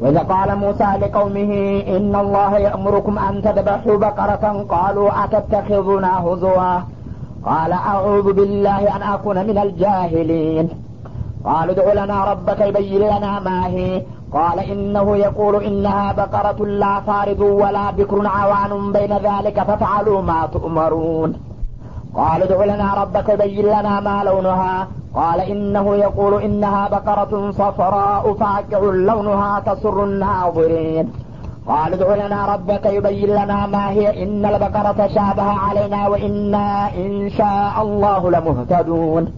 وإذا قال موسى لقومه إن الله يأمركم أن تذبحوا بقرة قالوا أتتخذنا هزوا. قال أعوذ بالله أن أكون من الجاهلين. قالوا ادع لنا ربك يبين لنا ما هي. قال إنه يقول إنها بقرة لا فارض ولا بكر عوان بين ذلك فافعلوا ما تؤمرون. قال ادع لنا ربك يبين لنا ما لونها. قال إنه يقول إنها بقرة صفراء فاقع لونها تسر الناظرين. قال ادع لنا ربك يبين لنا ما هي. إن البقرة شابه علينا وإنا إن شاء الله لمهتدون.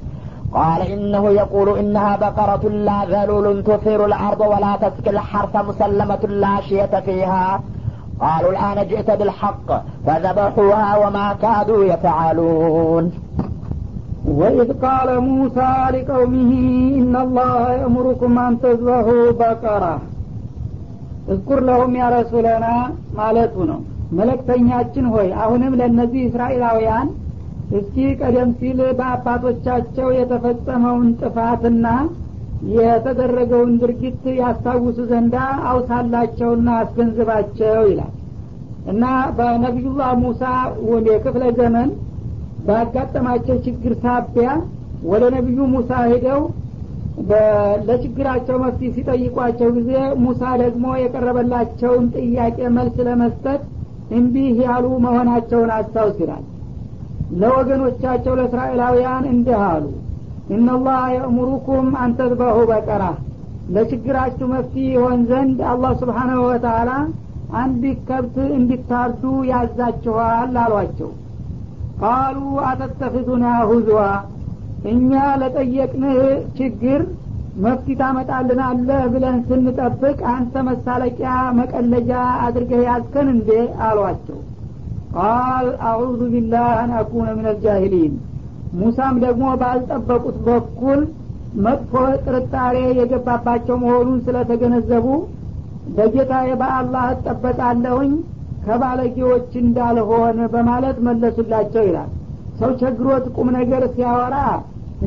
قال إنه يقول إنها بقرة لا ذلول تثير الأرض ولا تسقي الحرث مسلمة لا شية فيها. قالوا الآن جئت بالحق فذبحوها وما كادوا يفعلون. ወኢዝ ቃለ ሙሳ ሊቀውሚሂ እናላህ የእምሩኩም አንተዝበሁ በቀራ እዝኩር ለሁም ያረሱለና ማለቱ ነው። መለክተኛችን ሆይ አሁንም ለነዚህ እስራኤላውያን እስኪ ቀደም ሲል በአባቶቻቸው የተፈጸመውን ጥፋትና የተደረገውን ድርጊት ያስታውሱ ዘንዳ አውሳላቸውና አስገንዝባቸው ይላል። እና በነቢዩላህ ሙሳ የክፍለ ዘመን ባጋጠማቸው ችግር ሳቢያ ወደ ነቢዩ ሙሳ ሄደው ለችግራቸው መፍትሄ ሲጠይቋቸው ጊዜ ሙሳ ደግሞ የቀረበላቸውን ጥያቄ መልስ ለመስጠት እንዲህ ያሉ መሆናቸውን አስታውስ ይላል ለወገኖቻቸው ለእስራኤላውያን እንዲህ አሉ። ኢነላህ የእሙሩኩም አንተዝበሁ በቀራ። ለችግራችሁ መፍትሄ ይሆን ዘንድ አላህ ስብሓናሁ ወተአላ አንድ ከብት እንዲታርዱ ያዛችኋል አሏቸው ቃሉ አተተፊዙና ሁዝዋ እኛ ለጠየቅንህ ችግር መፍትሄ ታመጣልናለህ ብለን ስንጠብቅ አንተ መሳለቂያ መቀለጃ አድርገህ ያዝከን እንዴ? አሏቸው። ቃል አዑዙ ቢላህ አን አኩነ ምን አልጃሂሊን ሙሳም ደግሞ ባልጠበቁት በኩል መጥፎ ጥርጣሬ የገባባቸው መሆኑን ስለተገነዘቡ በጌታዬ በአላህ እጠበቃለሁኝ ከባለጌዎች እንዳልሆን በማለት መለሱላቸው ይላል። ሰው ቸግሮት ቁም ነገር ሲያወራ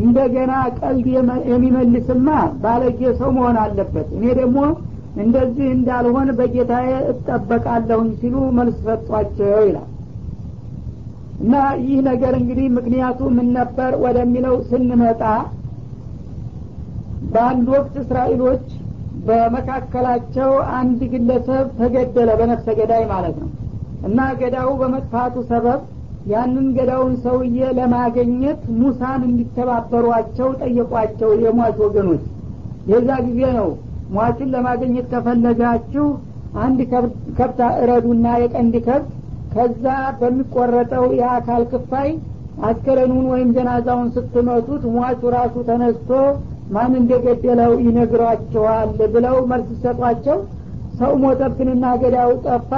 እንደገና ቀልድ የሚመልስማ ባለጌ ሰው መሆን አለበት። እኔ ደግሞ እንደዚህ እንዳልሆን በጌታዬ እጠበቃለሁኝ ሲሉ መልስ ሰጧቸው ይላል። እና ይህ ነገር እንግዲህ ምክንያቱ ምን ነበር ወደሚለው ስንመጣ በአንድ ወቅት እስራኤሎች በመካከላቸው አንድ ግለሰብ ተገደለ በነፍሰ ገዳይ ማለት ነው። እና ገዳው በመጥፋቱ ሰበብ ያንን ገዳውን ሰውዬ ለማገኘት ሙሳን እንዲተባበሯቸው ጠየቋቸው የሟች ወገኖች። የዛ ጊዜ ነው ሟቹን ለማገኘት ከፈለጋችሁ አንድ ከብት እረዱና የቀንድ ከብት ከዛ በሚቆረጠው የአካል ክፋይ አስከሬኑን ወይም ጀናዛውን ስትመቱት ሟቹ ራሱ ተነስቶ ማን እንደገደለው ይነግሯቸዋል ብለው መልስ ሲሰጧቸው ሰው ሞተብንና ገዳው ጠፋ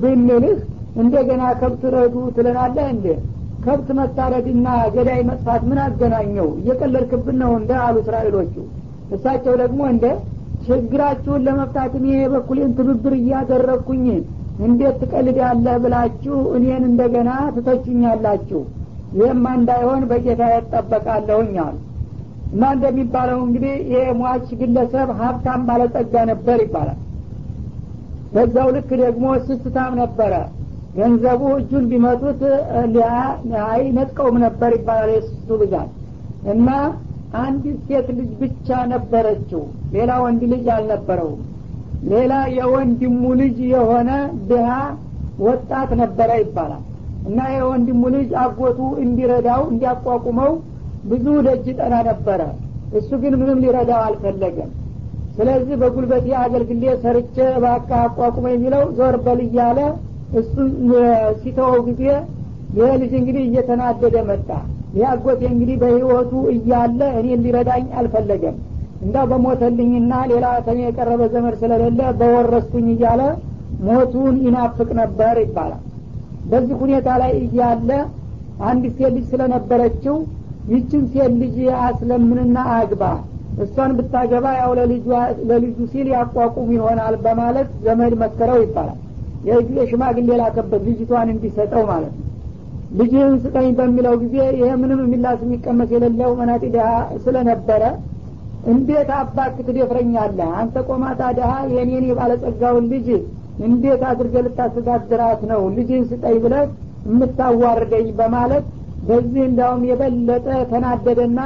ብንልህ እንደገና ከብት ረዱ ትለናለህ እንዴ? ከብት መታረድና ገዳይ መጥፋት ምን አገናኘው? እየቀለድክብን ነው እንደ አሉ እስራኤሎቹ። እሳቸው ደግሞ እንደ ችግራችሁን ለመፍታት እኔ የበኩሌን ትብብር እያደረግኩኝ እንዴት ትቀልድ ያለህ ብላችሁ እኔን እንደገና ትተቹኛላችሁ? ይህማ እንዳይሆን በጌታ ያጠበቃለሁኝ አሉ እና እንደሚባለው እንግዲህ ይሄ ሟች ግለሰብ ሀብታም ባለጸጋ ነበር ይባላል። በዛው ልክ ደግሞ ስስታም ነበረ። ገንዘቡ እጁን ቢመቱት አይ ነጥቀውም ነበር ይባላል የስሱ ብዛት። እና አንዲት ሴት ልጅ ብቻ ነበረችው። ሌላ ወንድ ልጅ አልነበረውም። ሌላ የወንድሙ ልጅ የሆነ ድሃ ወጣት ነበረ ይባላል። እና የወንድሙ ልጅ አጎቱ እንዲረዳው እንዲያቋቁመው ብዙ ደጅ ጠና ነበረ። እሱ ግን ምንም ሊረዳው አልፈለገም። ስለዚህ በጉልበቴ አገልግሌ ሰርቼ ባካ አቋቁመ የሚለው ዞር በል እያለ እሱ ሲተወው ጊዜ ይህ ልጅ እንግዲህ እየተናደደ መጣ። አጎቴ እንግዲህ በህይወቱ እያለ እኔን ሊረዳኝ አልፈለገም። እንዳው በሞተልኝና ሌላ ከኔ የቀረበ ዘመድ ስለሌለ በወረስኩኝ እያለ ሞቱን ይናፍቅ ነበር ይባላል። በዚህ ሁኔታ ላይ እያለ አንድ ሴት ልጅ ስለነበረችው ይችን ሴት ልጅ አስለምንና አግባ። እሷን ብታገባ ያው ለልጁ ሲል ያቋቁም ይሆናል በማለት ዘመድ መከረው ይባላል። የጊዜ ሽማግሌ ላከበት ልጅቷን እንዲሰጠው ማለት ነው። ልጅህን ስጠኝ በሚለው ጊዜ ይሄ ምንም የሚላስ የሚቀመስ የሌለው መናጢ ድሀ ስለነበረ እንዴት አባክ ትደፍረኛለህ? አንተ ቆማጣ ድሀ የኔን የባለጸጋውን ልጅ እንዴት አድርገ ልታስተዳድራት ነው? ልጅን ስጠኝ ብለህ የምታዋርደኝ በማለት በዚህ እንዳውም የበለጠ ተናደደና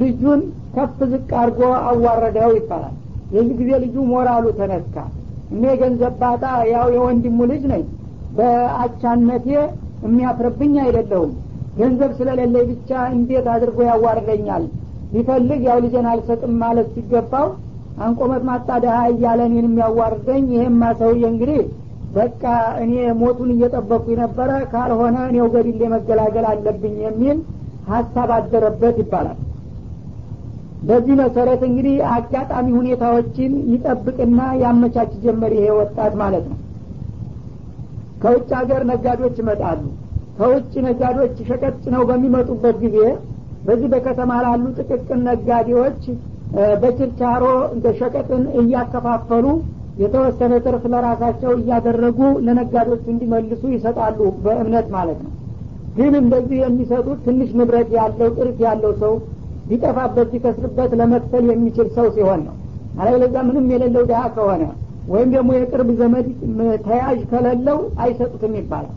ልጁን ከፍ ዝቅ አድርጎ አዋረደው ይባላል። የዚህ ጊዜ ልጁ ሞራሉ ተነካ። እኔ ገንዘብ ባጣ ያው የወንድሙ ልጅ ነኝ። በአቻነቴ የሚያፍርብኝ አይደለሁም። ገንዘብ ስለሌለኝ ብቻ እንዴት አድርጎ ያዋርደኛል? ቢፈልግ ያው ልጅን አልሰጥም ማለት ሲገባው አንቆመት ማጣደሃ እያለ እኔን የሚያዋርደኝ ይሄማ ሰውዬ እንግዲህ በቃ እኔ ሞቱን እየጠበቁ ነበረ ካልሆነ እኔው ገድሌ መገላገል አለብኝ የሚል ሀሳብ አደረበት ይባላል። በዚህ መሰረት እንግዲህ አጋጣሚ ሁኔታዎችን ይጠብቅና ያመቻች ጀመር ይሄ ወጣት ማለት ነው። ከውጭ ሀገር ነጋዴዎች ይመጣሉ። ከውጭ ነጋዴዎች ሸቀጥ ነው በሚመጡበት ጊዜ በዚህ በከተማ ላሉ ጥቅቅን ነጋዴዎች በችርቻሮ ሸቀጥን እያከፋፈሉ የተወሰነ ትርፍ ለራሳቸው እያደረጉ ለነጋዴዎች እንዲመልሱ ይሰጣሉ በእምነት ማለት ነው። ግን እንደዚህ የሚሰጡት ትንሽ ንብረት ያለው ጥርት ያለው ሰው ቢጠፋበት ቢከስርበት ለመክፈል የሚችል ሰው ሲሆን ነው። አለበለዛ ምንም የሌለው ድሀ ከሆነ ወይም ደግሞ የቅርብ ዘመድ ተያዥ ከሌለው አይሰጡትም ይባላል።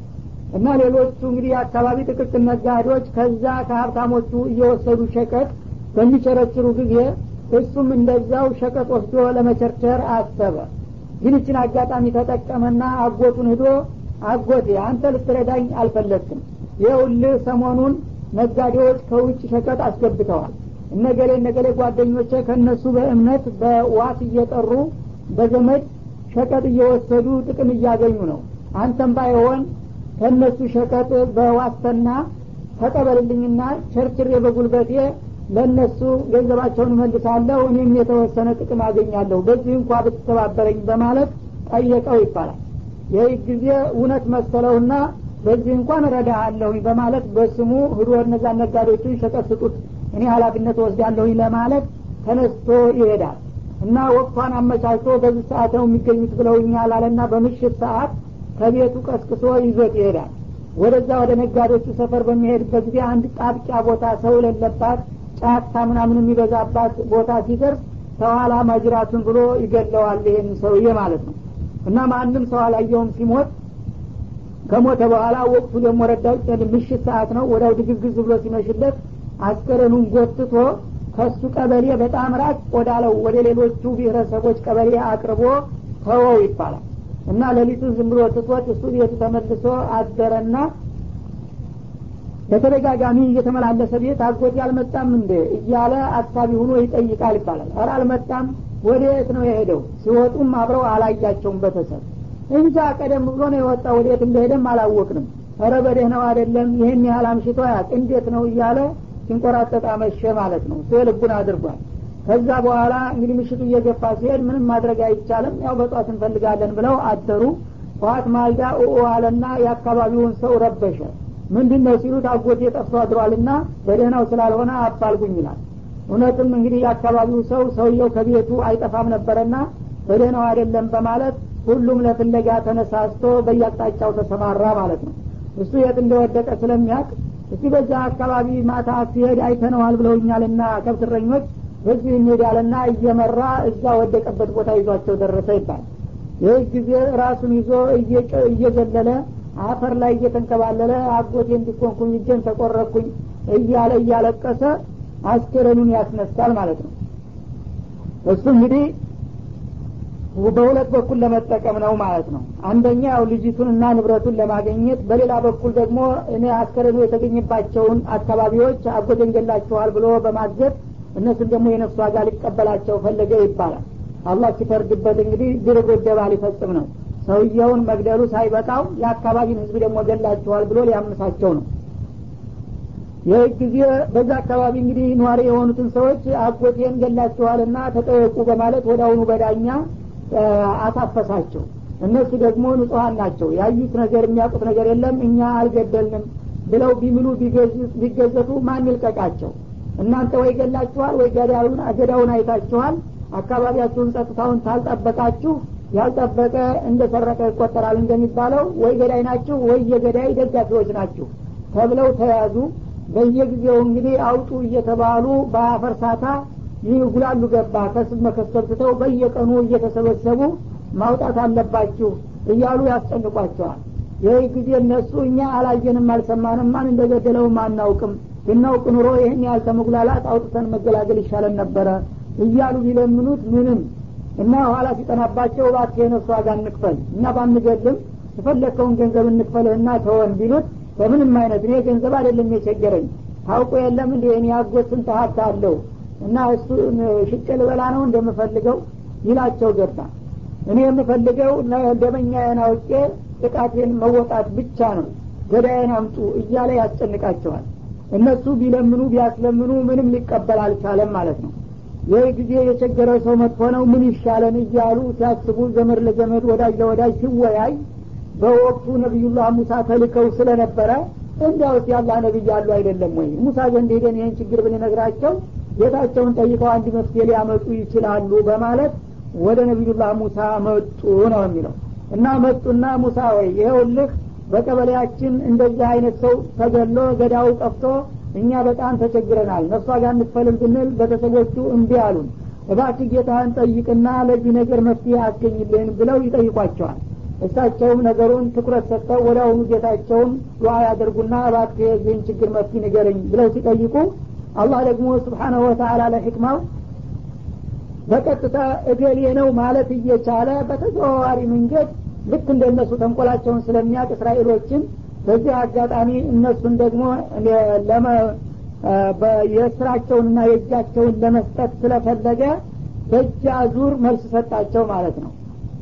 እና ሌሎቹ እንግዲህ የአካባቢ ጥቅቅን ነጋዴዎች ከዛ ከሀብታሞቹ እየወሰዱ ሸቀጥ በሚቸረችሩ ጊዜ እሱም እንደዛው ሸቀጥ ወስዶ ለመቸርቸር አሰበ ይችን አጋጣሚ ተጠቀመና አጎቱን ሂዶ አጎቴ አንተ ልትረዳኝ አልፈለግክም። ይኸውልህ ሰሞኑን ነጋዴዎች ከውጭ ሸቀጥ አስገብተዋል። እነገሌ እነገሌ ጓደኞቼ ከእነሱ በእምነት በዋስ እየጠሩ በዘመድ ሸቀጥ እየወሰዱ ጥቅም እያገኙ ነው። አንተም ባይሆን ከእነሱ ሸቀጥ በዋስተና ተቀበልልኝና ቸርችሬ በጉልበቴ ለእነሱ ገንዘባቸውን መልሳለሁ እኔም የተወሰነ ጥቅም አገኛለሁ። በዚህ እንኳ ብትተባበረኝ በማለት ጠየቀው ይባላል። ይህ ጊዜ እውነት መሰለውና በዚህ እንኳን ረዳሃለሁኝ በማለት በስሙ ህዶ እነዛ ነጋዴዎችን ሸቀጥ ስጡት እኔ ሀላፊነት ወስዳለሁኝ ለማለት ተነስቶ ይሄዳል እና ወቅቷን አመቻችቶ በዚህ ሰዓት ነው የሚገኙት ብለውኛል አለና በምሽት ሰዓት ከቤቱ ቀስቅሶ ይዞት ይሄዳል። ወደዛ ወደ ነጋዴዎቹ ሰፈር በሚሄድበት ጊዜ አንድ ጣብቂያ ቦታ ሰው የሌለባት ጫታ ምናምን የሚበዛባት ቦታ ሲደርስ ተኋላ ማጅራቱን ብሎ ይገለዋል ይህን ሰውዬ ማለት ነው። እና ማንም ሰው አላየውም ሲሞት። ከሞተ በኋላ ወቅቱ ደግሞ ረዳው ምሽት ሰዓት ነው። ወዳው ድግግዝ ብሎ ሲመሽለት አስከረኑን ጎትቶ ከሱ ቀበሌ በጣም ራቅ ወዳለው ወደ ሌሎቹ ብሔረሰቦች ቀበሌ አቅርቦ ተወው ይባላል። እና ሌሊቱን ዝም ብሎ ትቶት እሱ ቤቱ ተመልሶ አደረና በተደጋጋሚ እየተመላለሰ ቤት አጎቴ አልመጣም እንደ እያለ አሳቢ ሁኖ ይጠይቃል ይባላል። ኧረ አልመጣም ወደ ነው የሄደው? ሲወጡም አብረው አላያቸውም በተሰብ። እንጃ ቀደም ብሎ ነው የወጣ ወደ የት እንደሄደም አላወቅንም። ኧረ በደህናው አይደለም ይህን ያህል አምሽቶ ያቅ እንዴት ነው እያለ ሲንቆራጠጣ መሸ ማለት ነው። ልቡን አድርጓል። ከዛ በኋላ እንግዲህ ምሽቱ እየገፋ ሲሄድ ምንም ማድረግ አይቻልም። ያው በጧት እንፈልጋለን ብለው አደሩ። ጠዋት ማልዳ ኡኡ አለና የአካባቢውን ሰው ረበሸ ምንድን ነው ሲሉት አጎቴ ጠፍቶ አድሯልና በደህናው ስላልሆነ አባልጉኝ ይላል። እውነትም እንግዲህ የአካባቢው ሰው ሰውየው ከቤቱ አይጠፋም ነበረና በደህናው አይደለም በማለት ሁሉም ለፍለጋ ተነሳስቶ በየአቅጣጫው ተሰማራ ማለት ነው። እሱ የት እንደወደቀ ስለሚያውቅ እስቲ በዛ አካባቢ ማታ ሲሄድ አይተነዋል ብለውኛልና ከብትረኞች በዚህ እንሄዳለና እየመራ እዛ ወደቀበት ቦታ ይዟቸው ደረሰ ይባል። ይህ ጊዜ ራሱን ይዞ እየዘለለ አፈር ላይ እየተንከባለለ አጎቴ እንዲኮንኩኝ እጀን ተቆረኩኝ እያለ እያለቀሰ አስከሬኑን ያስነሳል ማለት ነው። እሱ እንግዲህ በሁለት በኩል ለመጠቀም ነው ማለት ነው። አንደኛ ያው ልጅቱንና ንብረቱን ለማግኘት በሌላ በኩል ደግሞ እኔ አስከሬኑ የተገኘባቸውን አካባቢዎች አጎቴን ገላችኋል ብሎ በማገት እነሱን ደግሞ የነፍሱ ዋጋ ሊቀበላቸው ፈለገ ይባላል። አላህ ሲፈርድበት እንግዲህ ድርጎደባ ሊፈጽም ነው ሰውየውን መግደሉ ሳይበቃው የአካባቢን ህዝብ ደግሞ ገላችኋል ብሎ ሊያምሳቸው ነው። ይህ ጊዜ በዛ አካባቢ እንግዲህ ኗሪ የሆኑትን ሰዎች አጎቴን ገላችኋልና ተጠየቁ በማለት አሁኑ በዳኛ አሳፈሳቸው። እነሱ ደግሞ ንጹሀን ናቸው። ያዩት ነገር የሚያውቁት ነገር የለም እኛ አልገደልንም ብለው ቢምሉ ቢገዘቱ ማን ይልቀቃቸው? እናንተ ወይ ገላችኋል ወይ አገዳውን አይታችኋል። አካባቢያችሁን ጸጥታውን ታልጠበቃችሁ ያልጠበቀ እንደ ሰረቀ ይቆጠራል እንደሚባለው ወይ ገዳይ ናችሁ ወይ የገዳይ ደጋፊዎች ናችሁ ተብለው ተያዙ። በየጊዜው እንግዲህ አውጡ እየተባሉ በአፈርሳታ ይህ ጉላሉ ገባ። ከስብ መከሰብ ትተው በየቀኑ እየተሰበሰቡ ማውጣት አለባችሁ እያሉ ያስጨንቋቸዋል። ይህ ጊዜ እነሱ እኛ አላየንም አልሰማንም ማን እንደገደለውም አናውቅም ብናውቅ ኑሮ ይህን ያህል ተመጉላላት አውጥተን መገላገል ይሻለን ነበረ እያሉ ቢለምኑት ምንም እና ኋላ ሲጠናባቸው እባክህ የነፍስ ዋጋ እንክፈል እና ባንገልም የፈለግከውን ገንዘብ እንክፈልህና ተወን ቢሉት በምንም አይነት እኔ ገንዘብ አይደለም የቸገረኝ። ታውቆ የለም እንዲ እኔ አጎት ስንት ሀብት አለው? እና እሱ ሽጬ ልበላ ነው እንደምፈልገው ይላቸው ገባ። እኔ የምፈልገው ደመኛዬን አውቄ ጥቃቴን መወጣት ብቻ ነው። ገዳዬን አምጡ እያለ ያስጨንቃቸዋል። እነሱ ቢለምኑ ቢያስለምኑ ምንም ሊቀበል አልቻለም ማለት ነው ይህ ጊዜ የቸገረው ሰው መጥፎ ነው ምን ይሻለን እያሉ ሲያስቡ ዘመድ ለዘመድ ወዳጅ ለወዳጅ ሲወያይ በወቅቱ ነቢዩላህ ሙሳ ተልከው ስለነበረ እንዲያውስ ያላህ ነቢይ ያሉ አይደለም ወይ? ሙሳ ዘንድ ሄደን ይህን ችግር ብንነግራቸው ጌታቸውን ጠይቀው አንድ መፍትሄ ሊያመጡ ይችላሉ በማለት ወደ ነቢዩላህ ሙሳ መጡ ነው የሚለው። እና መጡና ሙሳ ወይ ይኸውልህ በቀበሌያችን እንደዚህ አይነት ሰው ተገሎ ገዳው ጠፍቶ እኛ በጣም ተቸግረናል። ነፍሷ ጋር እንክፈልል ብንል ቤተሰቦቹ እምቢ አሉን። እባክህ ጌታህን ጠይቅና ለዚህ ነገር መፍትሄ አስገኝልን ብለው ይጠይቋቸዋል። እሳቸውም ነገሩን ትኩረት ሰጥተው አሁኑ ጌታቸውን ዱዓ ያደርጉና እባክህ የዚህን ችግር መፍትሄ ንገረኝ ብለው ሲጠይቁ አላህ ደግሞ ስብሓናሁ ወተአላ ለሕክማው በቀጥታ እገሌ ነው ማለት እየቻለ በተዘዋዋሪ መንገድ ልክ እንደነሱ ተንኮላቸውን ስለሚያውቅ እስራኤሎችን በዚህ አጋጣሚ እነሱን ደግሞ የስራቸውንና የእጃቸውን ለመስጠት ስለፈለገ በእጅ አዙር መልስ ሰጣቸው ማለት ነው።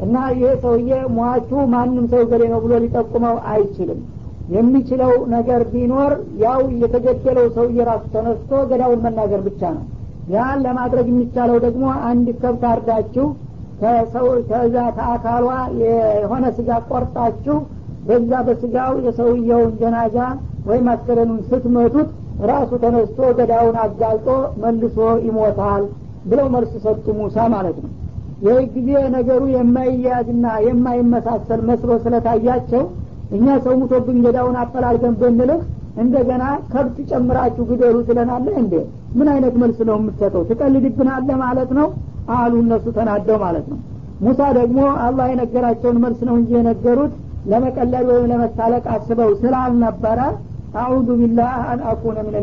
እና ይሄ ሰውዬ ሟቹ ማንም ሰው ገሌ ነው ብሎ ሊጠቁመው አይችልም። የሚችለው ነገር ቢኖር ያው የተገደለው ሰውዬ ራሱ ተነስቶ ገዳውን መናገር ብቻ ነው። ያን ለማድረግ የሚቻለው ደግሞ አንድ ከብት አርዳችሁ ከዛ ከአካሏ የሆነ ስጋ ቆርጣችሁ በዛ በስጋው የሰውየውን ጀናዛ ወይም አስከሬኑን ስትመቱት ራሱ ተነስቶ ገዳውን አጋልጦ መልሶ ይሞታል ብለው መልስ ሰጡ ሙሳ ማለት ነው። ይህ ጊዜ ነገሩ የማይያያዝና የማይመሳሰል መስሎ ስለታያቸው እኛ ሰው ሙቶብን ገዳውን አፈላልገን ብንልህ እንደገና ከብት ጨምራችሁ ግደሉ ትለናለህ እንዴ? ምን አይነት መልስ ነው የምትሰጠው? ትቀልድብናለህ ማለት ነው? አሉ እነሱ ተናደው ማለት ነው። ሙሳ ደግሞ አላህ የነገራቸውን መልስ ነው እንጂ የነገሩት ለመቀለድ ወይም ለመሳለቅ አስበው ስላልነበረ አዑዙ ቢላህ አን አኩነ ምን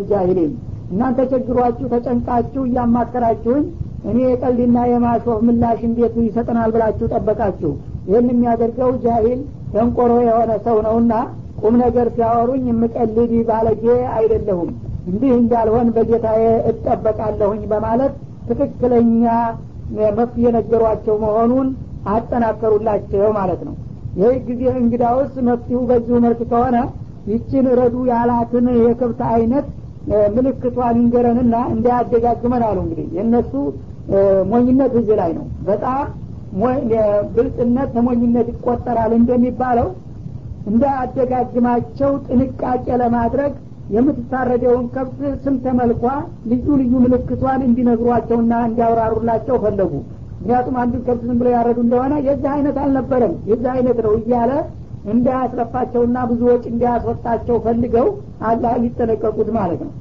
እናንተ ቸግሯችሁ ተጨንቃችሁ እያማከራችሁኝ እኔ የቀልድና የማሾፍ ምላሽ እንዴት ይሰጠናል ብላችሁ ጠበቃችሁ። ይህን የሚያደርገው ጃሂል ተንቆሮ የሆነ ሰው ነውና ቁም ነገር ሲያወሩኝ የምቀልድ ባለጌ አይደለሁም። እንዲህ እንዳልሆን በጌታዬ እጠበቃለሁኝ በማለት ትክክለኛ መፍትሄ የነገሯቸው መሆኑን አጠናከሩላቸው ማለት ነው ይህ ጊዜ እንግዳውስ መፍትሁ በዚሁ መልክ ከሆነ ይችን ረዱ ያላትን የከብት አይነት ምልክቷን ይንገረንና እንዳያደጋግመን አሉ እንግዲህ። የእነሱ ሞኝነት እዚህ ላይ ነው። በጣም ብልጥነት ተሞኝነት ይቆጠራል እንደሚባለው እንዳያደጋግማቸው ጥንቃቄ ለማድረግ የምትታረደውን ከብት ስም ተመልኳ ልዩ ልዩ ምልክቷን እንዲነግሯቸውና እንዲያብራሩላቸው ፈለጉ ምክንያቱም አንዱን ከብት ዝም ብለው ያረዱ እንደሆነ የዚህ አይነት አልነበረም። የዚህ አይነት ነው እያለ እንዳያስለፋቸውና ብዙ ወጪ እንዳያስወጣቸው ፈልገው አላህ ሊጠነቀቁት ማለት ነው።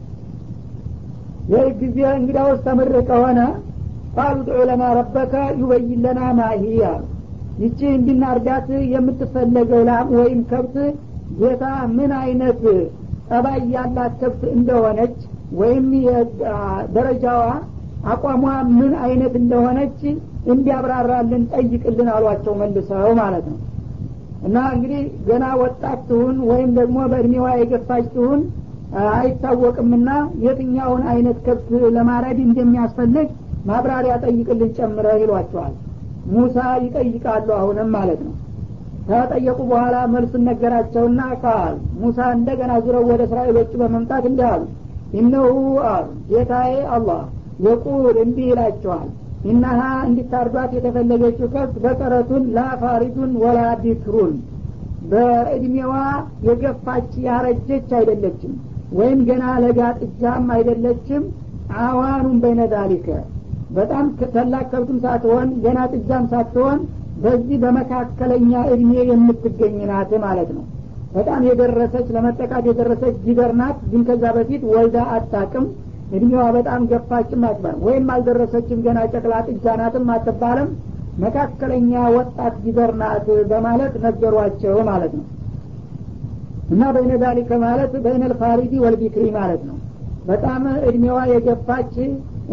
ይህ ጊዜ እንግዳውስ ተምር ከሆነ ቃሉ ድዑ ለና ረበከ ዩበይን ለና ማሂ አሉ ይቺ እንድናርዳት የምትፈለገው ላም ወይም ከብት ጌታ ምን አይነት ጠባይ ያላት ከብት እንደሆነች ወይም ደረጃዋ አቋሟ ምን አይነት እንደሆነች እንዲያብራራልን ጠይቅልን አሏቸው መልሰው ማለት ነው። እና እንግዲህ ገና ወጣት ትሁን ወይም ደግሞ በእድሜዋ የገፋች ትሁን አይታወቅምና የትኛውን አይነት ከብት ለማረድ እንደሚያስፈልግ ማብራሪያ ጠይቅልን ጨምረ ይሏቸዋል። ሙሳ ይጠይቃሉ አሁንም ማለት ነው። ከጠየቁ በኋላ መልሱን ነገራቸውና ቃል ሙሳ እንደገና ዙረው ወደ እስራኤሎቹ በመምጣት እንዲህ አሉ። ኢነሁ አሉ ጌታዬ አላህ የቁል እንዲህ ይላቸዋል ኢነሃ እንዲታርዷት የተፈለገችው ከብት በቀረቱን ላፋሪዱን ወላ ቢክሩን በእድሜዋ የገፋች ያረጀች አይደለችም ወይም ገና ለጋ ጥጃም አይደለችም። አዋኑን በይነ ዛሊከ። በጣም ታላቅ ከብትም ሳትሆን ገና ጥጃም ሳትሆን በዚህ በመካከለኛ እድሜ የምትገኝ ናት ማለት ነው። በጣም የደረሰች ለመጠቃት የደረሰች ጊደር ናት። ግን ከዛ በፊት ወልዳ አታቅም እድሜዋ በጣም ገፋችም አትባልም ወይም አልደረሰችም ገና ጨቅላ ጥጃ ናትም አትባልም። መካከለኛ ወጣት ጊደር ናት በማለት ነገሯቸው ማለት ነው። እና በይነ ዛሊከ ማለት በይነ ልፋሪዲ ወልቢክሪ ማለት ነው። በጣም እድሜዋ የገፋች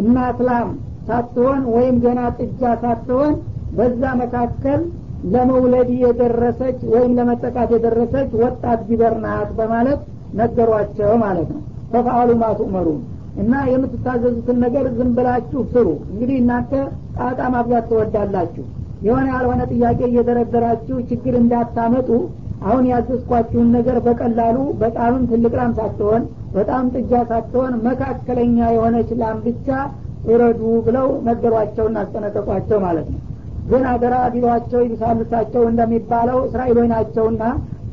እናት ላም ሳትሆን ወይም ገና ጥጃ ሳትሆን በዛ መካከል ለመውለድ የደረሰች ወይም ለመጠቃት የደረሰች ወጣት ጊደር ናት በማለት ነገሯቸው ማለት ነው። ተፈአሉ ማቱእመሩ እና የምትታዘዙትን ነገር ዝም ብላችሁ ስሩ እንግዲህ እናንተ ጣጣ ማብዛት ትወዳላችሁ። የሆነ ያልሆነ ጥያቄ እየደረደራችሁ ችግር እንዳታመጡ። አሁን ያዘዝኳችሁን ነገር በቀላሉ በጣምም ትልቅ ላም ሳትሆን በጣም ጥጃ ሳትሆን መካከለኛ የሆነች ላም ብቻ እረዱ ብለው ነገሯቸውና አስጠነቀቋቸው ማለት ነው። ግን አደራ ቢሏቸው ይብሳልሳቸው እንደሚባለው እስራኤሎች ናቸውና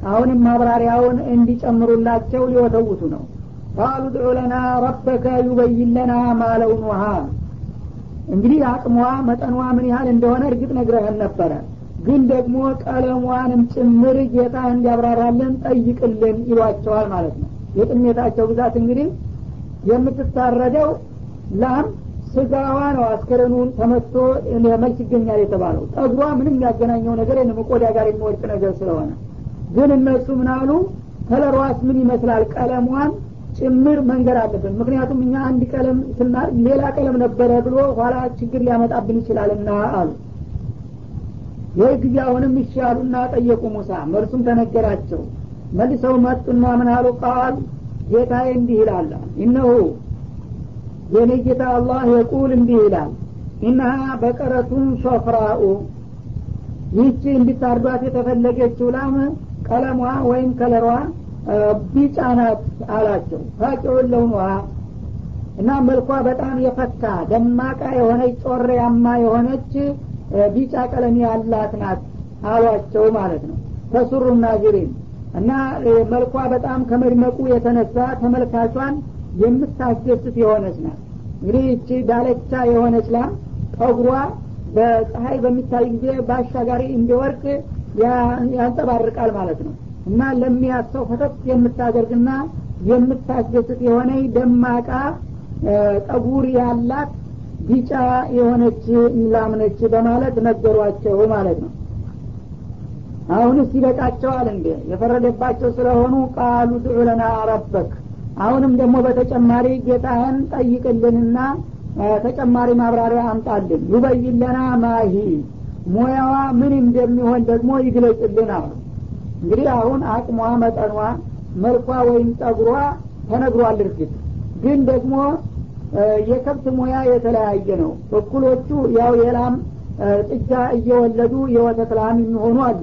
አሁንም ማብራሪያውን እንዲጨምሩላቸው ሊወተውቱ ነው ቃሉ ድዑ ለና ረበከ ዩበይን ለና ማለውኑሃ እንግዲህ አቅሟ መጠኗ ምን ያህል እንደሆነ እርግጥ ነግረህን ነበረ። ግን ደግሞ ቀለሟንም ጭምር ጌታ እንዲያብራራልን ጠይቅልን ይሏቸዋል ማለት ነው። የጥሜታቸው ብዛት እንግዲህ የምትታረደው ላም ስጋዋ ነው። አስከረኑን ተመቶ መልክ ይገኛል የተባለው። ጠጉሯ ምንም ያገናኘው ነገር የለም። ቆዳ ጋር የሚወድቅ ነገር ስለሆነ። ግን እነሱ ምናሉ ከለሯስ ምን ይመስላል? ቀለሟን ጭምር መንገር አለብን። ምክንያቱም እኛ አንድ ቀለም ስናር ሌላ ቀለም ነበረ ብሎ ኋላ ችግር ሊያመጣብን ይችላልና አሉ። ይህ ጊዜ አሁንም ይሻሉና ጠየቁ ሙሳ። መልሱም ተነገራቸው። መልሰው መጡና ምን አሉ? ቃል ጌታዬ እንዲህ ይላል። ኢነሁ የኔ ጌታ አላህ የቁል እንዲህ ይላል። ኢነሃ በቀረቱን ሶፍራኡ ይህቺ እንዲታርዷት የተፈለገችው ላም ቀለሟ ወይም ከለሯ ቢጫ ናት አላቸው። ታቂውን ለውኗ እና መልኳ በጣም የፈካ ደማቃ የሆነች ጮሬያማ የሆነች ቢጫ ቀለም ያላት ናት አሏቸው ማለት ነው። ተሱሩ ናዚሪን እና መልኳ በጣም ከመድመቁ የተነሳ ተመልካቿን የምታስደስት የሆነች ናት። እንግዲህ እቺ ዳለቻ የሆነች ላም ጠጉሯ በፀሀይ በሚታይ ጊዜ በአሻጋሪ እንዲወርቅ ያንጸባርቃል ማለት ነው እና ለሚያሰው ፈተት የምታደርግና የምታስደስት የሆነ ደማቃ ጠጉር ያላት ቢጫ የሆነች ላምነች በማለት ነገሯቸው ማለት ነው። አሁንስ ይበቃቸዋል እንዴ? የፈረደባቸው ስለሆኑ ቃሉ ድዑ ለና ረበክ። አሁንም ደግሞ በተጨማሪ ጌታህን ጠይቅልንና ተጨማሪ ማብራሪያ አምጣልን። ዩበይን ለና ማሂ ሙያዋ ምን እንደሚሆን ደግሞ ይግለጽልን አሉ እንግዲህ አሁን አቅሟ መጠኗ መልኳ ወይም ጠጉሯ ተነግሯል እርግጥ ግን ደግሞ የከብት ሙያ የተለያየ ነው። እኩሎቹ ያው የላም ጥጃ እየወለዱ የወተት ላም የሚሆኑ አሉ።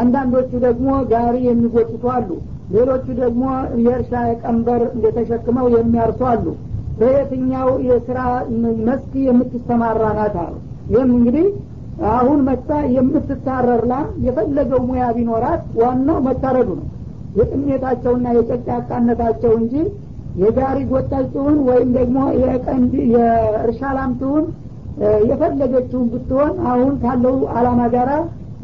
አንዳንዶቹ ደግሞ ጋሪ የሚጎትቱ አሉ። ሌሎቹ ደግሞ የእርሻ ቀንበር እንደተሸክመው የሚያርሱ አሉ። በየትኛው የስራ መስክ የምትሰማራ ናት? አሉ። ይህም እንግዲህ አሁን መታ የምትታረር የፈለገው ሙያ ቢኖራት ዋናው መታረዱ ነው። የጥሜታቸውና የጨጫቃነታቸው እንጂ የጋሪ ጎታች ትሁን ወይም ደግሞ የቀንድ የእርሻ ላም ትሁን የፈለገችውን ብትሆን አሁን ካለው አላማ ጋራ